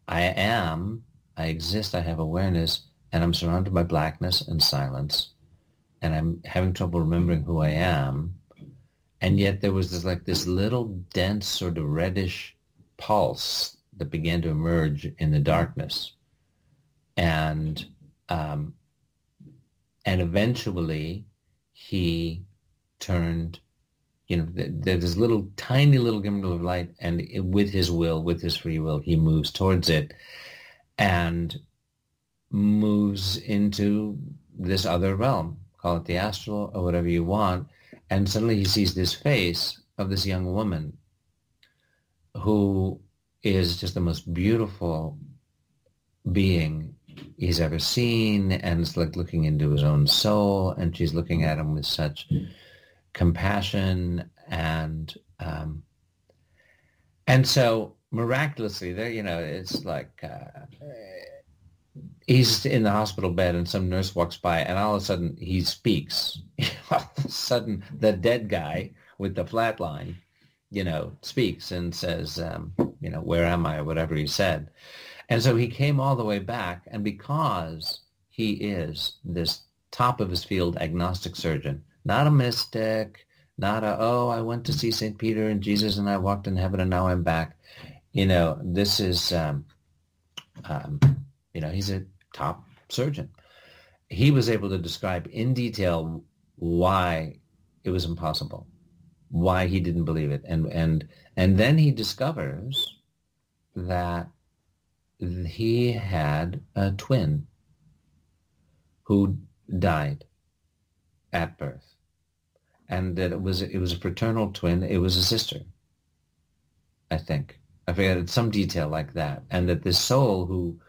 I am, I exist, I have awareness, and I'm surrounded by blackness and silence, and I'm having trouble remembering who I am. And yet there was this like this little dense sort of reddish pulse that began to emerge in the darkness. And um, and eventually he turned you know, there's this little tiny little glimmer of light, and it, with his will, with his free will, he moves towards it, and moves into this other realm. Call it the astral or whatever you want, and suddenly he sees this face of this young woman, who is just the most beautiful being he's ever seen, and it's like looking into his own soul, and she's looking at him with such compassion and um, and so miraculously there you know it's like uh, he's in the hospital bed and some nurse walks by and all of a sudden he speaks. All of a sudden the dead guy with the flat line you know speaks and says um, you know where am i? or whatever he said. And so he came all the way back and because he is this top of his field agnostic surgeon not a mystic, not a, oh, I went to see St. Peter and Jesus and I walked in heaven and now I'm back. You know, this is, um, um, you know, he's a top surgeon. He was able to describe in detail why it was impossible, why he didn't believe it. And, and, and then he discovers that he had a twin who died at birth and that it was it was a fraternal twin. It was a sister, I think. I forget some detail like that, and that this soul who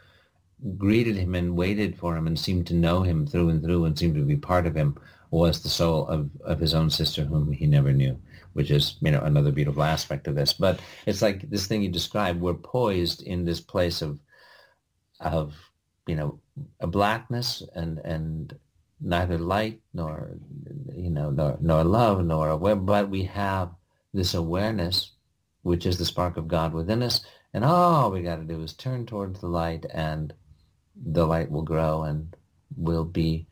greeted him and waited for him and seemed to know him through and through and seemed to be part of him was the soul of, of his own sister whom he never knew, which is, you know, another beautiful aspect of this. But it's like this thing you described, we're poised in this place of, of, you know, a blackness and, and neither light nor you know nor, nor love nor aware, but we have this awareness which is the spark of God within us. And all we got to do is turn towards the light and the light will grow and will be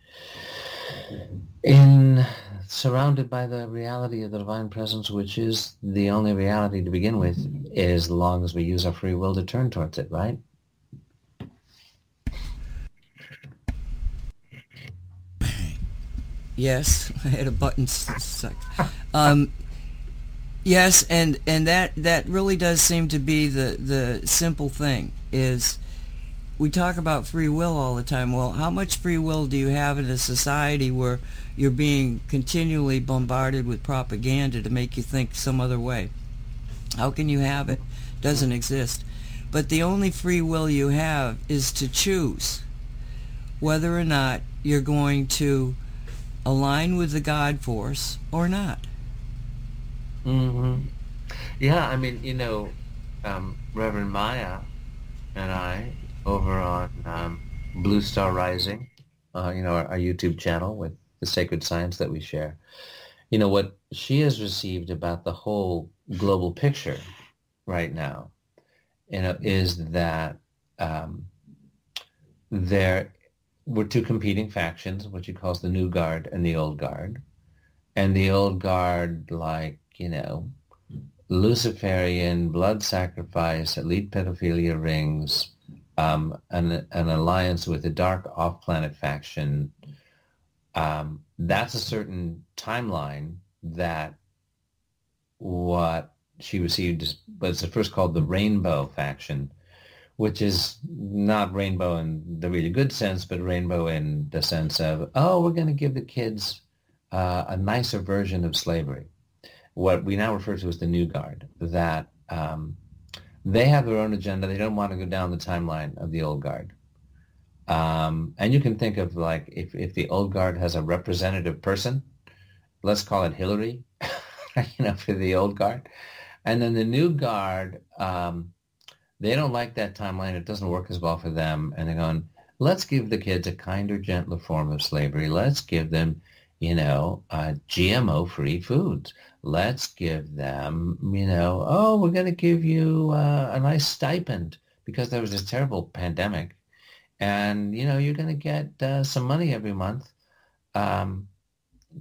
in surrounded by the reality of the divine presence which is the only reality to begin with as long as we use our free will to turn towards it right Yes, I had a button stuck. Um, yes, and and that that really does seem to be the the simple thing is we talk about free will all the time. Well, how much free will do you have in a society where you're being continually bombarded with propaganda to make you think some other way? How can you have it? Doesn't exist. But the only free will you have is to choose whether or not you're going to align with the God force or not. Mm-hmm. Yeah, I mean, you know, um, Reverend Maya and I over on um, Blue Star Rising, uh, you know, our, our, YouTube channel with the sacred science that we share. You know what she has received about the whole global picture right now, you know, is that um, there were two competing factions, what she calls the new guard and the old guard. And the old guard, like, you know, Luciferian, blood sacrifice, elite pedophilia rings, um, an, an alliance with a dark off-planet faction, um, that's a certain timeline that what she received was first called the Rainbow faction, which is not rainbow in the really good sense, but rainbow in the sense of, oh, we're going to give the kids uh, a nicer version of slavery. What we now refer to as the New Guard, that um, they have their own agenda. They don't want to go down the timeline of the old guard. Um, and you can think of like if, if the old guard has a representative person, let's call it Hillary, you know, for the old guard. And then the new guard, um, they don't like that timeline. It doesn't work as well for them. And they're going, let's give the kids a kinder, gentler form of slavery. Let's give them, you know, uh, GMO-free foods. Let's give them, you know, oh, we're going to give you uh, a nice stipend because there was this terrible pandemic. And, you know, you're going to get uh, some money every month. Um,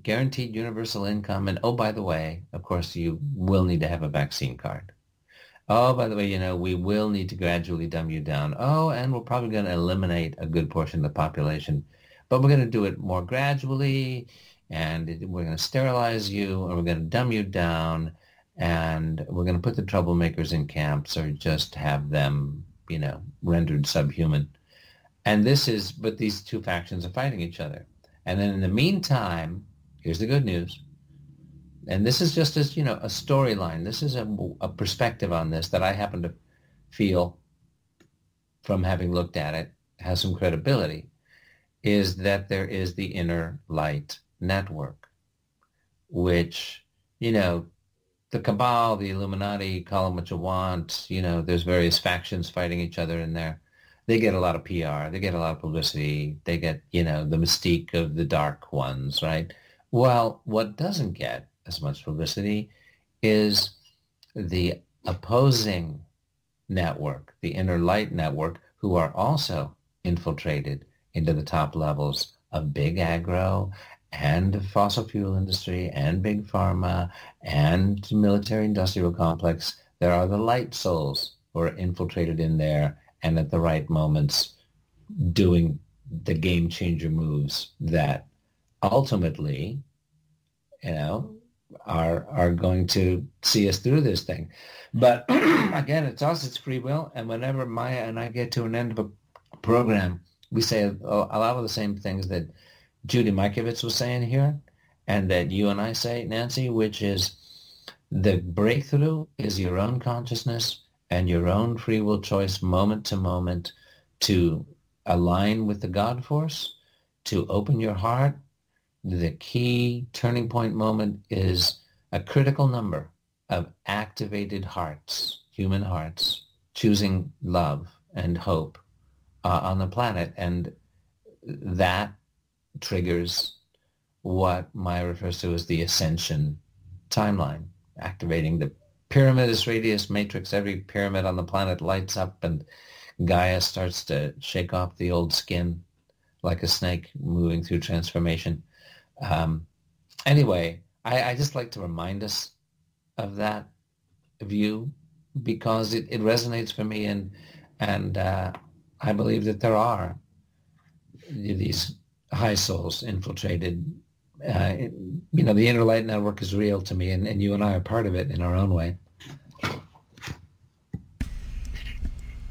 guaranteed universal income. And oh, by the way, of course, you will need to have a vaccine card. Oh, by the way, you know, we will need to gradually dumb you down. Oh, and we're probably going to eliminate a good portion of the population, but we're going to do it more gradually, and we're going to sterilize you, and we're going to dumb you down, and we're going to put the troublemakers in camps or just have them, you know, rendered subhuman. And this is, but these two factions are fighting each other. And then in the meantime, here's the good news and this is just as you know a storyline. This is a, a perspective on this that i happen to feel from having looked at it has some credibility is that there is the inner light network which you know the cabal the illuminati call them what you want you know there's various factions fighting each other in there. They get a lot of pr they get a lot of publicity they get you know the mystique of the dark ones right? Well what doesn't get as much publicity is the opposing network, the inner light network, who are also infiltrated into the top levels of big agro and fossil fuel industry and big pharma and military industrial complex. There are the light souls who are infiltrated in there and at the right moments doing the game changer moves that ultimately, you know, are are going to see us through this thing. But again, it's us, it's free will. And whenever Maya and I get to an end of a program, we say a, a lot of the same things that Judy Mikovits was saying here and that you and I say, Nancy, which is the breakthrough is your own consciousness and your own free will choice moment to moment to align with the God force, to open your heart the key turning point moment is a critical number of activated hearts, human hearts, choosing love and hope uh, on the planet. And that triggers what Maya refers to as the ascension timeline, activating the pyramidus radius matrix. Every pyramid on the planet lights up and Gaia starts to shake off the old skin like a snake moving through transformation. Um, anyway, I, I, just like to remind us of that view because it, it resonates for me and and uh, I believe that there are these high souls infiltrated. Uh, you know, the inner light network is real to me, and, and you and I are part of it in our own way.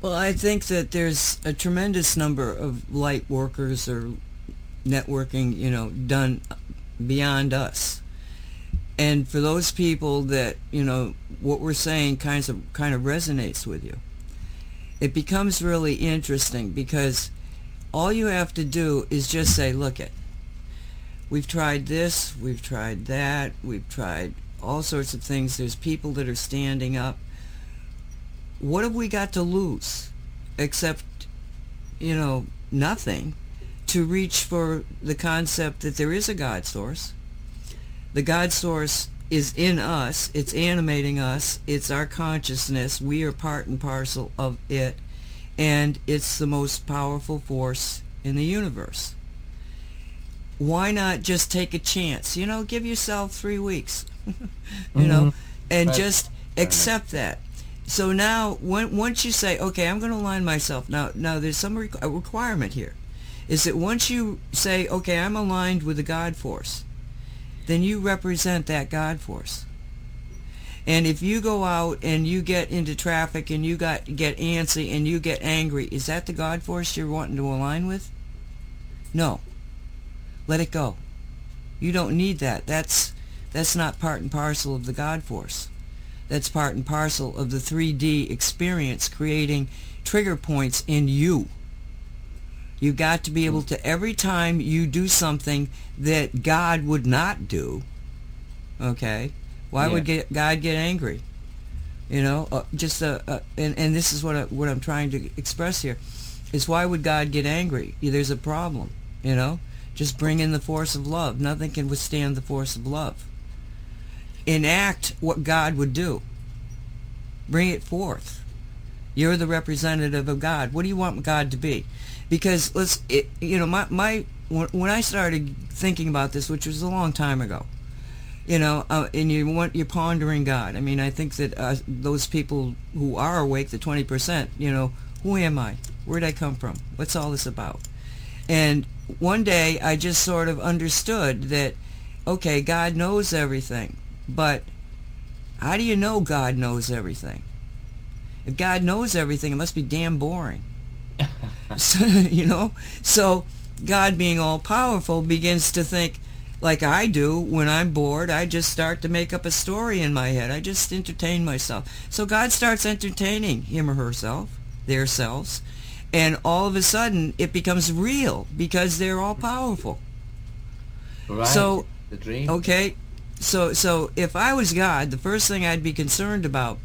Well, I think that there's a tremendous number of light workers or networking, you know, done beyond us. And for those people that, you know, what we're saying kind of kind of resonates with you. It becomes really interesting because all you have to do is just say, look it. We've tried this, we've tried that, we've tried all sorts of things. There's people that are standing up. What have we got to lose except, you know, nothing? To reach for the concept that there is a God source. The God source is in us. It's animating us. It's our consciousness. We are part and parcel of it. And it's the most powerful force in the universe. Why not just take a chance? You know, give yourself three weeks, you mm-hmm. know, and right. just accept that. so now when, once you say, okay, I'm going to align myself. Now, now there's some requ- requirement here. Is that once you say, okay, I'm aligned with the God force, then you represent that God force. And if you go out and you get into traffic and you got get antsy and you get angry, is that the God force you're wanting to align with? No. Let it go. You don't need that. That's that's not part and parcel of the God force. That's part and parcel of the 3D experience creating trigger points in you. You got to be able to every time you do something that God would not do. Okay, why Yeah. would get, God get angry? You know, uh, just uh, uh, and and this is what I, what I'm trying to express here is why would God get angry? There's a problem. You know, just bring in the force of love. Nothing can withstand the force of love. Enact what God would do. Bring it forth. You're the representative of God. What do you want God to be? Because let's, it, you know, my my when I started thinking about this, which was a long time ago, you know, uh, and you want you're pondering God. I mean, I think that uh, those people who are awake, the twenty percent, you know, who am I? Where'd I come from? What's all this about? And one day I just sort of understood that, okay, God knows everything, but how do you know God knows everything? If God knows everything, it must be damn boring. so, you know, so God being all powerful begins to think like I do when I'm bored. I just start to make up a story in my head. I just entertain myself. So God starts entertaining him or herself, their selves, and all of a sudden it becomes real because they're all powerful. Right. So, the dream. Okay, so so if I was God, the first thing I'd be concerned about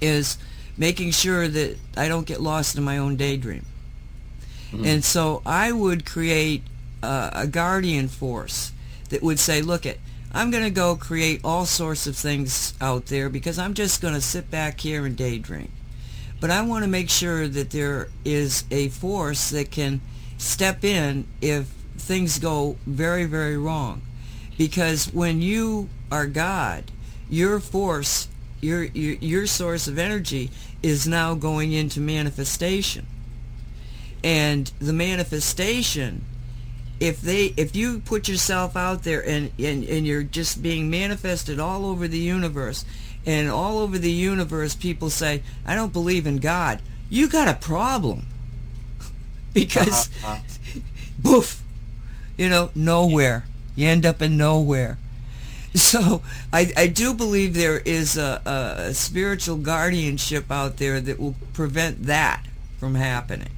is making sure that I don't get lost in my own daydream. Mm-hmm. And so I would create a guardian force that would say, look it, I'm going to go create all sorts of things out there because I'm just going to sit back here and daydream. But I want to make sure that there is a force that can step in if things go very, very wrong. Because when you are God, your force, your, your, your source of energy is now going into manifestation. And the manifestation if they if you put yourself out there and, and and you're just being manifested all over the universe and all over the universe people say i don't believe in god. You got a problem. Because boof you know nowhere. You end up in nowhere. So I, I do believe there is a, a, spiritual guardianship out there that will prevent that from happening.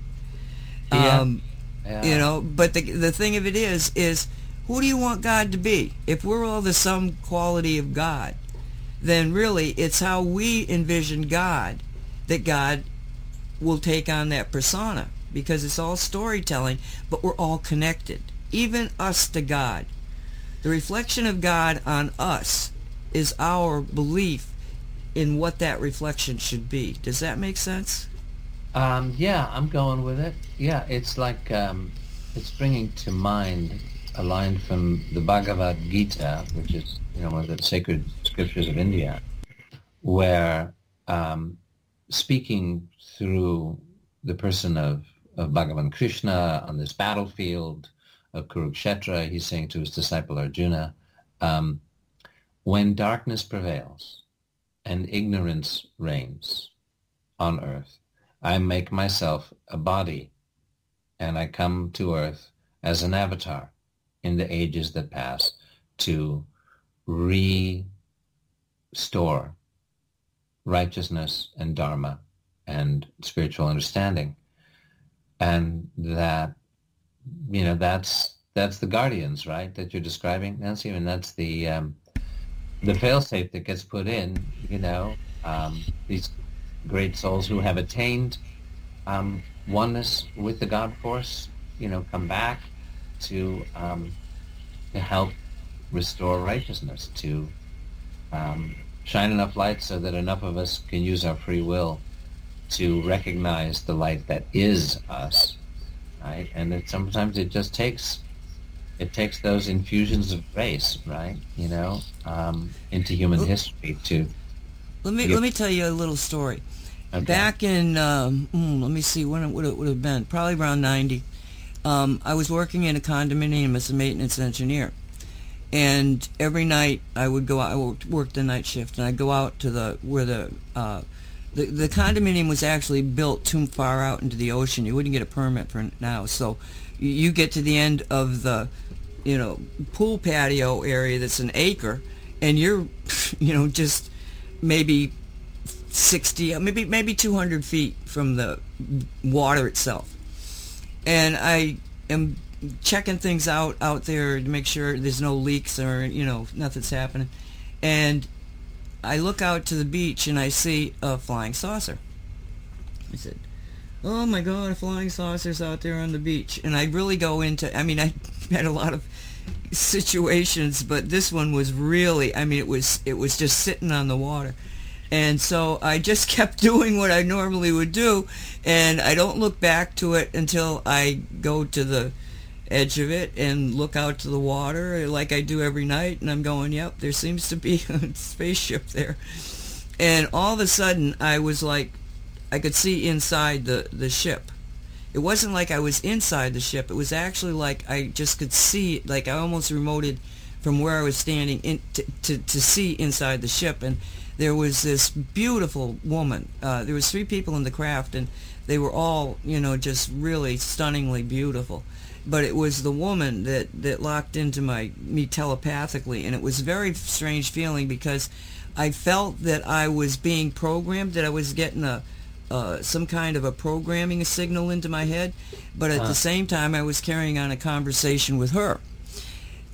Um, Yeah. you know but the, the thing of it is is who do you want god to be? If we're all the sum quality of god then really it's how we envision god that god will take on that persona because it's all storytelling but we're all connected. Even us to god. The reflection of god on us is our belief in what that reflection should be. Does that make sense Um, yeah, I'm going with it. Yeah, it's like um, it's bringing to mind a line from the Bhagavad Gita, which is you know one of the sacred scriptures of India, where um, speaking through the person of, of Bhagavan Krishna on this battlefield of Kurukshetra, he's saying to his disciple Arjuna, um, when darkness prevails and ignorance reigns on earth, I make myself a body and I come to earth as an avatar in the ages that pass to restore righteousness and dharma and spiritual understanding. And that, you know, that's, that's the guardians, right, that you're describing, Nancy? and that's the, um, the failsafe that gets put in, you know, um, these great souls who have attained um, oneness with the God force, you know, come back to um, to help restore righteousness, to um, shine enough light so that enough of us can use our free will to recognize the light that is us, right? And that sometimes it just takes it takes those infusions of grace, right? You know, um, into human history to let me let me tell you a little story. Okay. Back in, um, mm, let me see when it would it would have been, probably around ninety. Um, I was working in a condominium as a maintenance engineer, and every night I would go out. I worked, worked the night shift, and I'd go out to the where the uh, the the condominium was actually built too far out into the ocean. You wouldn't get a permit for now, so you, you get to the end of the you know pool patio area that's an acre, and you're you know just maybe 60 uh, maybe maybe 200 feet from the water itself. And i am checking things out out there to make sure there's no leaks or you know nothing's happening. And i look out to the beach and i see a flying saucer. I said oh my god flying saucers out there on the beach. And i really go into i mean i had a lot of situations but this one was really i mean it was it was just sitting on the water and so I just kept doing what I normally would do, and I don't look back to it until I go to the edge of it and look out to the water like I do every night, and I'm going, yep, there seems to be a spaceship there. And all of a sudden, I was like, I could see inside the, the ship. It wasn't like I was inside the ship. It was actually like I just could see, like I almost remoted from where I was standing in, to, to, to see inside the ship. And there was this beautiful woman. Uh, there was three people in the craft, and they were all, you know, just really stunningly beautiful. But it was the woman that, that locked into my me telepathically, and it was a very strange feeling because I felt that I was being programmed, that I was getting a uh, some kind of a programming signal into my head, but at the same time I was carrying on a conversation with her.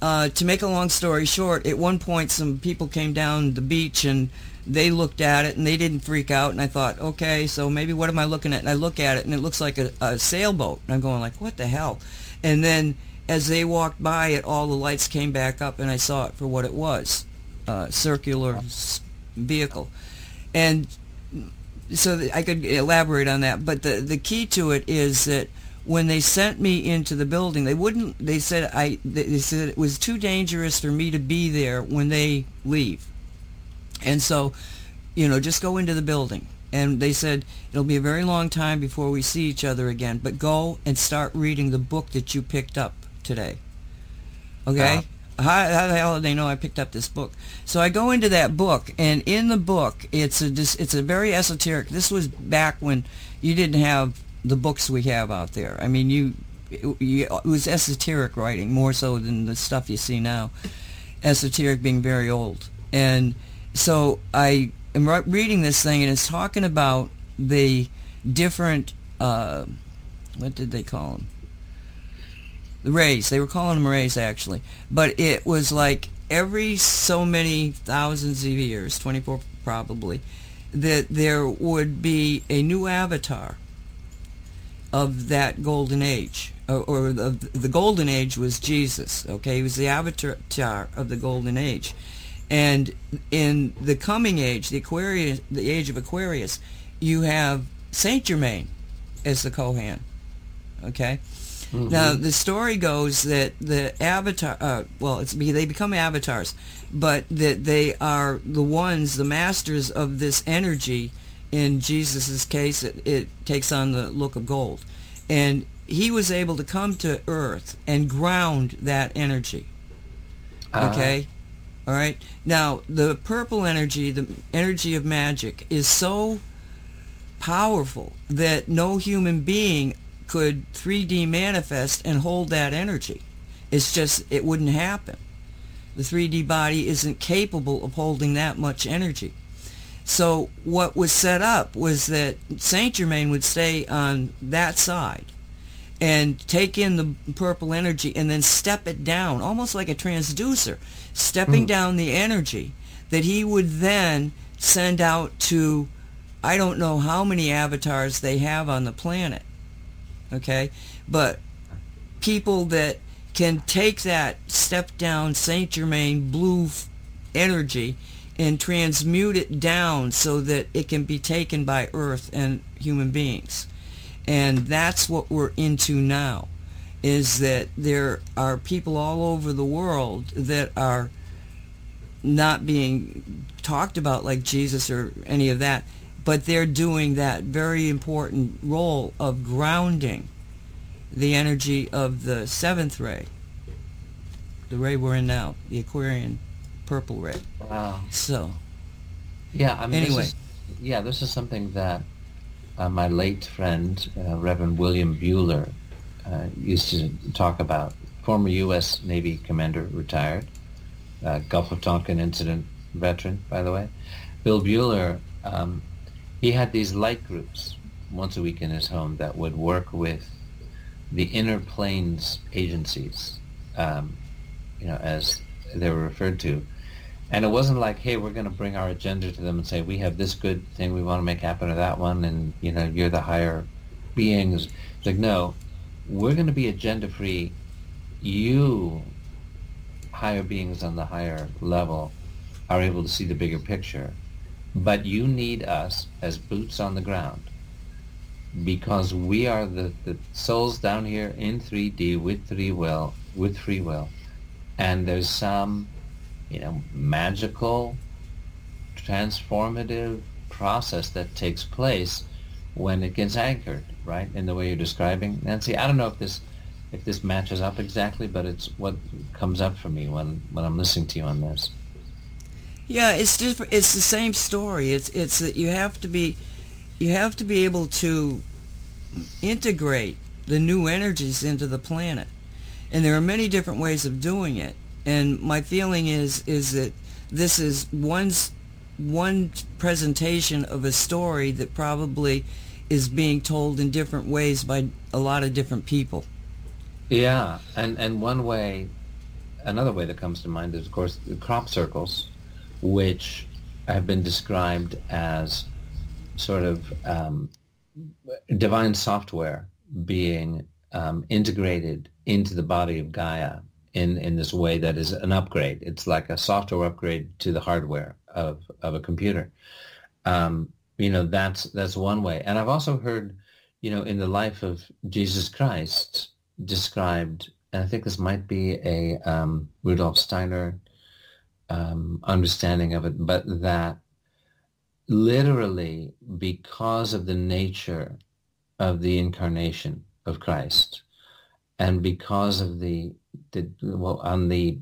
Uh, to make a long story short, at one point some people came down the beach and they looked at it and they didn't freak out and I thought, okay, so maybe what am I looking at? And I look at it and it looks like a, a sailboat. And I'm going like, what the hell? And then as they walked by it, all the lights came back up and I saw it for what it was, uh, circular vehicle. And so I could elaborate on that, but the, the key to it is that when they sent me into the building, they wouldn't. They said I. They said it was too dangerous for me to be there when they leave, and so, you know, just go into the building. And they said it'll be a very long time before we see each other again, but go and start reading the book that you picked up today. Okay. Uh-huh. How, how the hell did they know I picked up this book? So I go into that book, and in the book, it's a it's a very esoteric. This was back when you didn't have the books we have out there. I mean, you it, you, it was esoteric writing more so than the stuff you see now. Esoteric being very old, and so I am reading this thing, and it's talking about the different. Uh, what did they call them? The rays. They were calling them rays actually, but it was like every so many thousands of years, 24 probably, that there would be a new avatar of that golden age, or, or the, the golden age was Jesus. Okay, he was the avatar of the golden age, and in the coming age, the Aquarius, the age of Aquarius, you have Saint Germain as the Chohan. Okay. Now the story goes that the avatar, uh, well, it's they become avatars, but that they are the ones, the masters of this energy. In Jesus's case, it, it takes on the look of gold, and he was able to come to Earth and ground that energy. Okay, all right. Now the purple energy, the energy of magic, is so powerful that no human being could 3D manifest and hold that energy. It's just, it wouldn't happen. The 3D body isn't capable of holding that much energy. So what was set up was that Saint Germain would stay on that side and take in the purple energy and then step it down, almost like a transducer, stepping hmm. down the energy that he would then send out to, I don't know how many avatars they have on the planet okay? But people that can take that step down saint germain blue energy and transmute it down so that it can be taken by earth and human beings. And that's what we're into now is that there are people all over the world that are not being talked about like Jesus or any of that, but they're doing that very important role of grounding the energy of the seventh ray, the ray we're in now, the Aquarian purple ray. Wow. So, Yeah, I mean, Anyway. this is, yeah, this is something that uh, my late friend, uh, Reverend William Bueller, uh, used to talk about. Former U.S. Navy commander, retired, uh, Gulf of Tonkin incident veteran, by the way. Bill Bueller, um, he had these light groups once a week in his home that would work with the inner planes agencies, um, you know, as they were referred to. And it wasn't like, hey, we're going to bring our agenda to them and say, we have this good thing we want to make happen or that one, and, you know, you're the higher beings. It's like, no, we're going to be agenda-free. You, higher beings on the higher level, are able to see the bigger picture. But you need us as boots on the ground because we are the, the souls down here in 3D with free will, with free will. And there's some you know, magical, transformative process that takes place when it gets anchored, right, in the way you're describing. Nancy, I don't know if this if this matches up exactly, but it's what comes up for me when, when I'm listening to you on this. Yeah, it's just it's the same story. It's it's that you have to be you have to be able to integrate the new energies into the planet. And there are many different ways of doing it. And my feeling is is that this is one s- one presentation of a story that probably is being told in different ways by a lot of different people. Yeah, and and one way, another way that comes to mind is of course the crop circles, which have been described as sort of um, divine software being um, integrated into the body of Gaia in in this way that is an upgrade. It's like a software upgrade to the hardware of of a computer. Um, you know, that's that's one way, and I've also heard, you know, in the life of Jesus Christ described, and I think this might be a um, Rudolf Steiner um, understanding of it, but that literally because of the nature of the incarnation of Christ, and because of the, the well, on the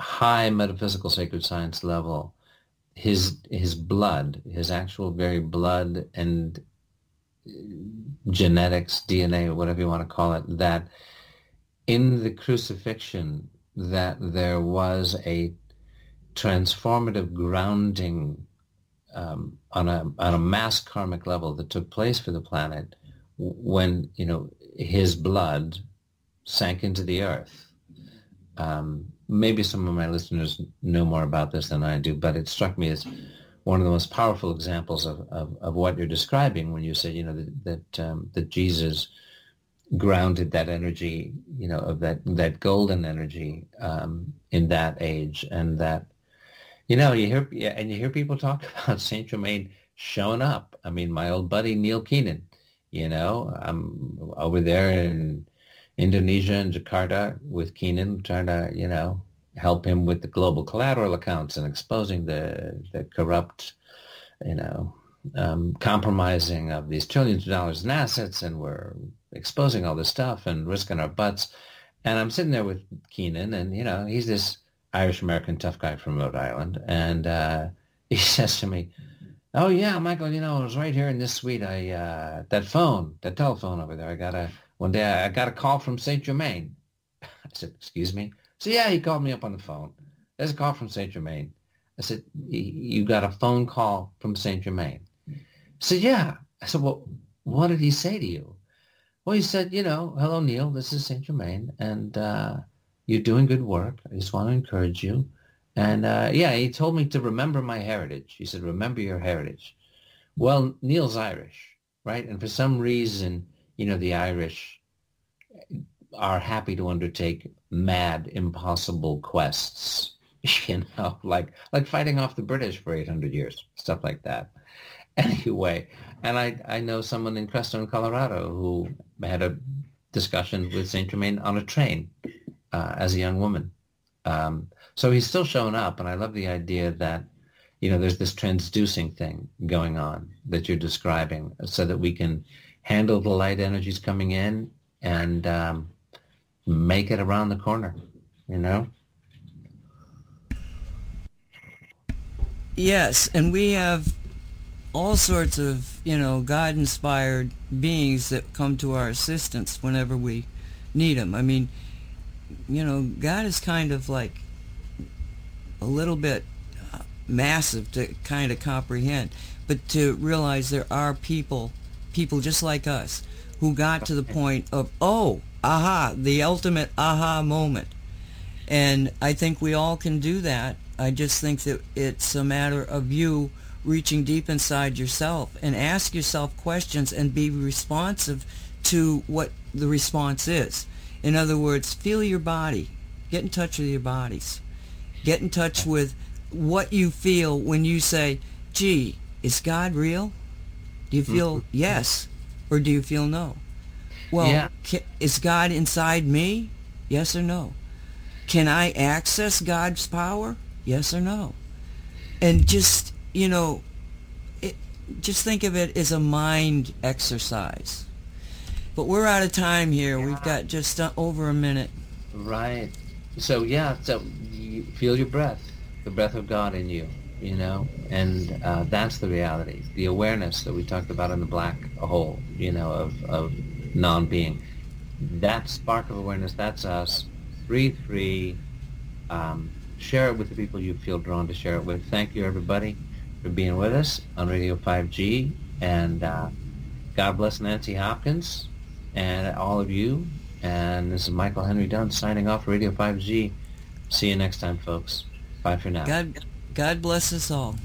high metaphysical sacred science level, his his blood, his actual very blood and genetics, DNA, whatever you want to call it, that in the crucifixion that there was a transformative grounding um, on a on a mass karmic level that took place for the planet when you know his blood sank into the earth. Um, maybe some of my listeners know more about this than I do, but it struck me as one of the most powerful examples of, of, of what you're describing when you say, you know, that that, um, that Jesus grounded that energy, you know, of that that golden energy um, in that age, and that, you know, you hear yeah, and you hear people talk about Saint Germain showing up. I mean, my old buddy Neil Keenan, you know, I'm over there in Indonesia and Jakarta with Keenan, trying to, you know, help him with the global collateral accounts and exposing the the corrupt, you know, um, compromising of these trillions of dollars in assets, and we're exposing all this stuff and risking our butts. And I'm sitting there with Keenan, and you know, he's this Irish American tough guy from Rhode Island, and uh, he says to me, "Oh yeah, Michael, you know, I was right here in this suite. I uh, that phone, that telephone over there. I got a one day. I got a call from Saint Germain." I said, "Excuse me." So yeah, he called me up on the phone. There's a call from Saint Germain. I said, "You got a phone call from Saint Germain?" Said, "Yeah." I said, "Well, what did he say to you?" Well, he said, "You know, hello Neil, this is Saint Germain, and uh, you're doing good work. I just want to encourage you." And uh, yeah, he told me to remember my heritage. He said, "Remember your heritage." Well, Neil's Irish, right? And for some reason, you know, the Irish are happy to undertake mad, impossible quests, you know, like like fighting off the British for 800 years, stuff like that. Anyway, and I, I know someone in Crestone, Colorado, who had a discussion with Saint Germain on a train uh, as a young woman. Um, So he's still showing up, and I love the idea that, you know, there's this transducing thing going on that you're describing so that we can handle the light energies coming in and um, make it around the corner, you know? Yes, and we have all sorts of, you know, God-inspired beings that come to our assistance whenever we need them. I mean, you know, God is kind of like a little bit uh, massive to kind of comprehend, but to realize there are people, people just like us, who got to the point of, oh, aha, the ultimate aha moment. And I think we all can do that. I just think that it's a matter of you reaching deep inside yourself and ask yourself questions and be responsive to what the response is. In other words, feel your body. Get in touch with your bodies. Get in touch with what you feel when you say, gee, is God real? Do you feel mm-hmm. yes or do you feel no? Well, yeah. is God inside me? Yes or no? Can I access God's power? Yes or no? And just, you know, it, just think of it as a mind exercise. But we're out of time here. Yeah. We've got just uh, over a minute. Right. So, yeah, so you feel your breath, the breath of God in you, you know, and uh, that's the reality, the awareness that we talked about in the black hole, you know, of, of non-being. That spark of awareness, that's us. Breathe free. Um, share it with the people you feel drawn to share it with. Thank you, everybody, for being with us on Radio 5G. And uh, God bless Nancy Hopkins and all of you. And this is Michael Henry Dunn signing off Radio 5G. See you next time, folks. Bye for now. God, God bless us all.